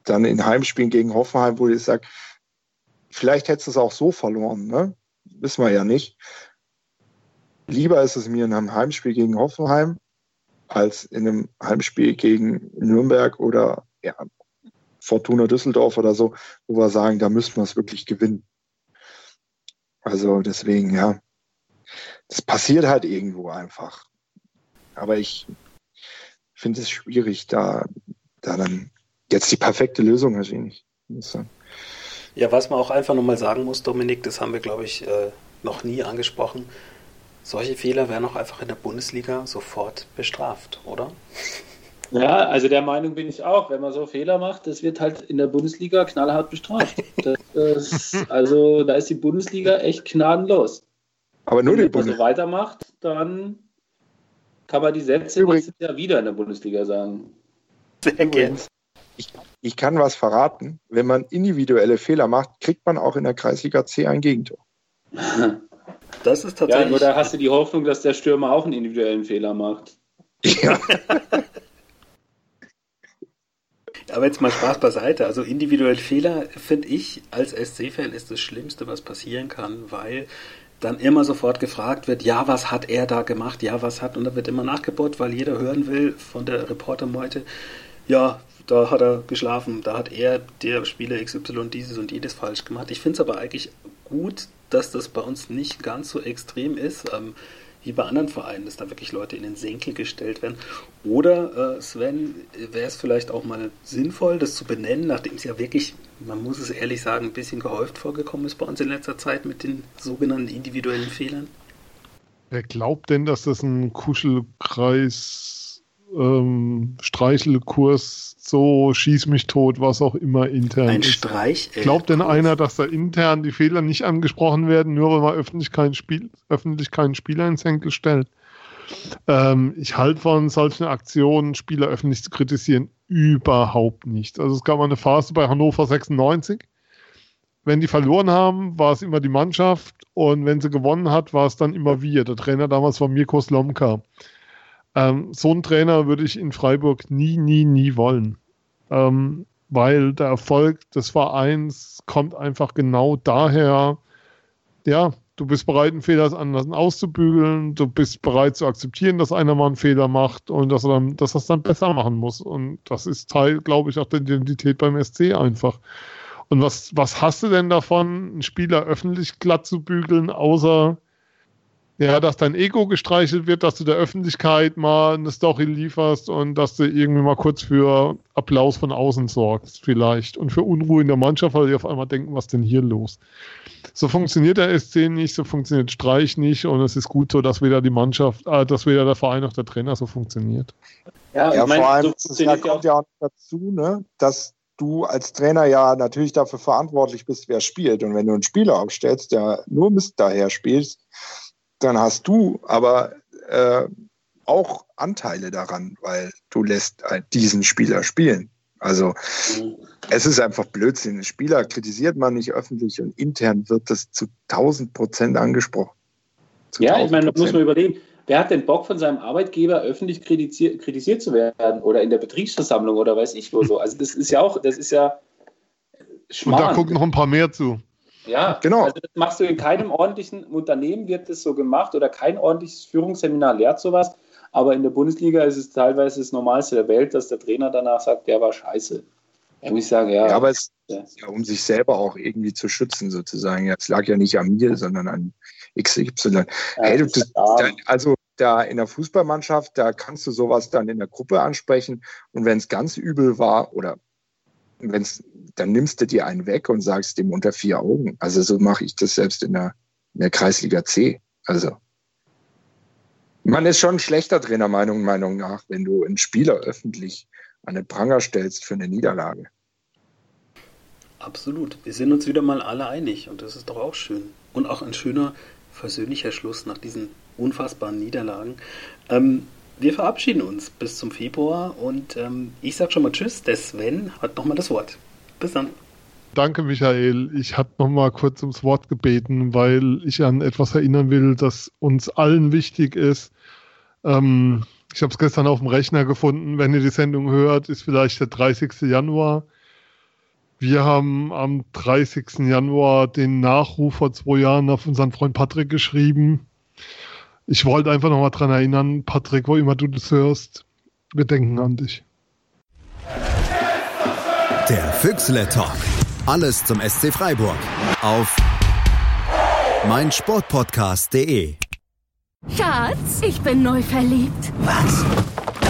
dann in Heimspielen gegen Hoffenheim, wo ich sage, vielleicht hättest du es auch so verloren, ne? Wissen wir ja nicht. Lieber ist es mir in einem Heimspiel gegen Hoffenheim als in einem Heimspiel gegen Nürnberg oder ja, Fortuna Düsseldorf oder so, wo wir sagen, da müssen wir es wirklich gewinnen. Also deswegen, ja, das passiert halt irgendwo einfach. Aber ich finde es schwierig, da, da dann jetzt die perfekte Lösung nicht. Ja, was man auch einfach nochmal sagen muss, Dominik, das haben wir, glaube ich, äh, noch nie angesprochen. Solche Fehler werden auch einfach in der Bundesliga sofort bestraft, oder? Ja, also der Meinung bin ich auch. Wenn man so Fehler macht, das wird halt in der Bundesliga knallhart bestraft. Das, das, also da ist die Bundesliga echt gnadenlos. Aber nur die Wenn man so Bundesliga. weitermacht, dann kann man die Sätze Übrigens- nächstes Jahr wieder in der Bundesliga sagen. Sehr gerne. Ich, ich kann was verraten. Wenn man individuelle Fehler macht, kriegt man auch in der Kreisliga C ein Gegentor. *laughs* Das ist Ja, tatsächlich. nur da hast du die Hoffnung, dass der Stürmer auch einen individuellen Fehler macht. Ja. *laughs* Aber jetzt mal Spaß beiseite. Also individuell Fehler, finde ich, als SC-Fan ist das Schlimmste, was passieren kann, weil dann immer sofort gefragt wird, ja, was hat er da gemacht, ja, was hat, und da wird immer nachgebohrt, weil jeder hören will von der Reportermeute, ja, da hat er geschlafen, da hat er, der Spieler XY, dieses und jedes falsch gemacht. Ich finde es aber eigentlich gut, dass das bei uns nicht ganz so extrem ist. Ähm, wie bei anderen Vereinen, dass da wirklich Leute in den Senkel gestellt werden. Oder, äh, Sven, wäre es vielleicht auch mal sinnvoll, das zu benennen, nachdem es ja wirklich, man muss es ehrlich sagen, ein bisschen gehäuft vorgekommen ist bei uns in letzter Zeit mit den sogenannten individuellen Fehlern? Wer glaubt denn, dass das ein Kuschelkreis ähm, Streichelkurs, so schieß mich tot, was auch immer intern Ein ist. Streich. Glaubt denn einer, dass da intern die Fehler nicht angesprochen werden, nur weil man öffentlich keinen, Spiel, öffentlich keinen Spieler ins Henkel stellt? Ähm, ich halte von solchen Aktionen, Spieler öffentlich zu kritisieren, überhaupt nicht. Also es gab mal eine Phase bei Hannover 96. Wenn die verloren haben, war es immer die Mannschaft und wenn sie gewonnen hat, war es dann immer wir. Der Trainer damals war Mirko Slomka. Ähm, so einen Trainer würde ich in Freiburg nie, nie, nie wollen. Ähm, weil der Erfolg des Vereins kommt einfach genau daher, ja, du bist bereit, einen Fehler des anderen auszubügeln, du bist bereit zu akzeptieren, dass einer mal einen Fehler macht und dass er dann, dass es dann besser machen muss. Und das ist Teil, glaube ich, auch der Identität beim SC einfach. Und was, was hast du denn davon, einen Spieler öffentlich glatt zu bügeln, außer ja, dass dein Ego gestreichelt wird, dass du der Öffentlichkeit mal eine Story lieferst und dass du irgendwie mal kurz für Applaus von außen sorgst, vielleicht. Und für Unruhe in der Mannschaft, weil die auf einmal denken, was denn hier los? So funktioniert der SC nicht, so funktioniert Streich nicht und es ist gut so, dass weder die Mannschaft, äh, dass weder der Verein noch der Trainer so funktioniert. Ja, ja vor allem so ja, kommt ja auch dazu, ne, dass du als Trainer ja natürlich dafür verantwortlich bist, wer spielt. Und wenn du einen Spieler aufstellst, der nur Mist daher spielt, dann hast du aber äh, auch Anteile daran, weil du lässt halt diesen Spieler spielen. Also es ist einfach Blödsinn. Spieler kritisiert man nicht öffentlich und intern wird das zu 1000 Prozent angesprochen. Zu ja, ich meine, da muss man überlegen, wer hat denn Bock von seinem Arbeitgeber öffentlich kritisiert, kritisiert zu werden oder in der Betriebsversammlung oder weiß ich wo so. Also das ist ja auch, das ist ja Schmarrn. Und da gucken noch ein paar mehr zu. Ja, genau. Also das machst du in keinem ordentlichen Unternehmen, wird das so gemacht oder kein ordentliches Führungsseminar lehrt sowas. Aber in der Bundesliga ist es teilweise das Normalste der Welt, dass der Trainer danach sagt, der war scheiße. Da muss ich sagen, ja. ja aber es ist ja, um sich selber auch irgendwie zu schützen, sozusagen. Ja, es lag ja nicht an mir, sondern an XY. Ja, hey, du, da, also da in der Fußballmannschaft, da kannst du sowas dann in der Gruppe ansprechen. Und wenn es ganz übel war oder wenn es dann nimmst du dir einen weg und sagst dem unter vier Augen. Also so mache ich das selbst in der, in der Kreisliga C. Also man ist schon schlechter Trainer, Meinung, Meinung nach, wenn du einen Spieler öffentlich an den Pranger stellst für eine Niederlage. Absolut. Wir sind uns wieder mal alle einig und das ist doch auch schön. Und auch ein schöner versöhnlicher Schluss nach diesen unfassbaren Niederlagen. Ähm, wir verabschieden uns bis zum Februar und ähm, ich sage schon mal Tschüss. Der Sven hat nochmal das Wort. Bis dann. Danke, Michael. Ich habe noch mal kurz ums Wort gebeten, weil ich an etwas erinnern will, das uns allen wichtig ist. Ähm, ich habe es gestern auf dem Rechner gefunden. Wenn ihr die Sendung hört, ist vielleicht der 30. Januar. Wir haben am 30. Januar den Nachruf vor zwei Jahren auf unseren Freund Patrick geschrieben. Ich wollte einfach noch mal dran erinnern, Patrick, wo immer du das hörst, wir denken an dich. Der Füchsle Talk. Alles zum SC Freiburg. Auf meinsportpodcast.de. Schatz, ich bin neu verliebt. Was?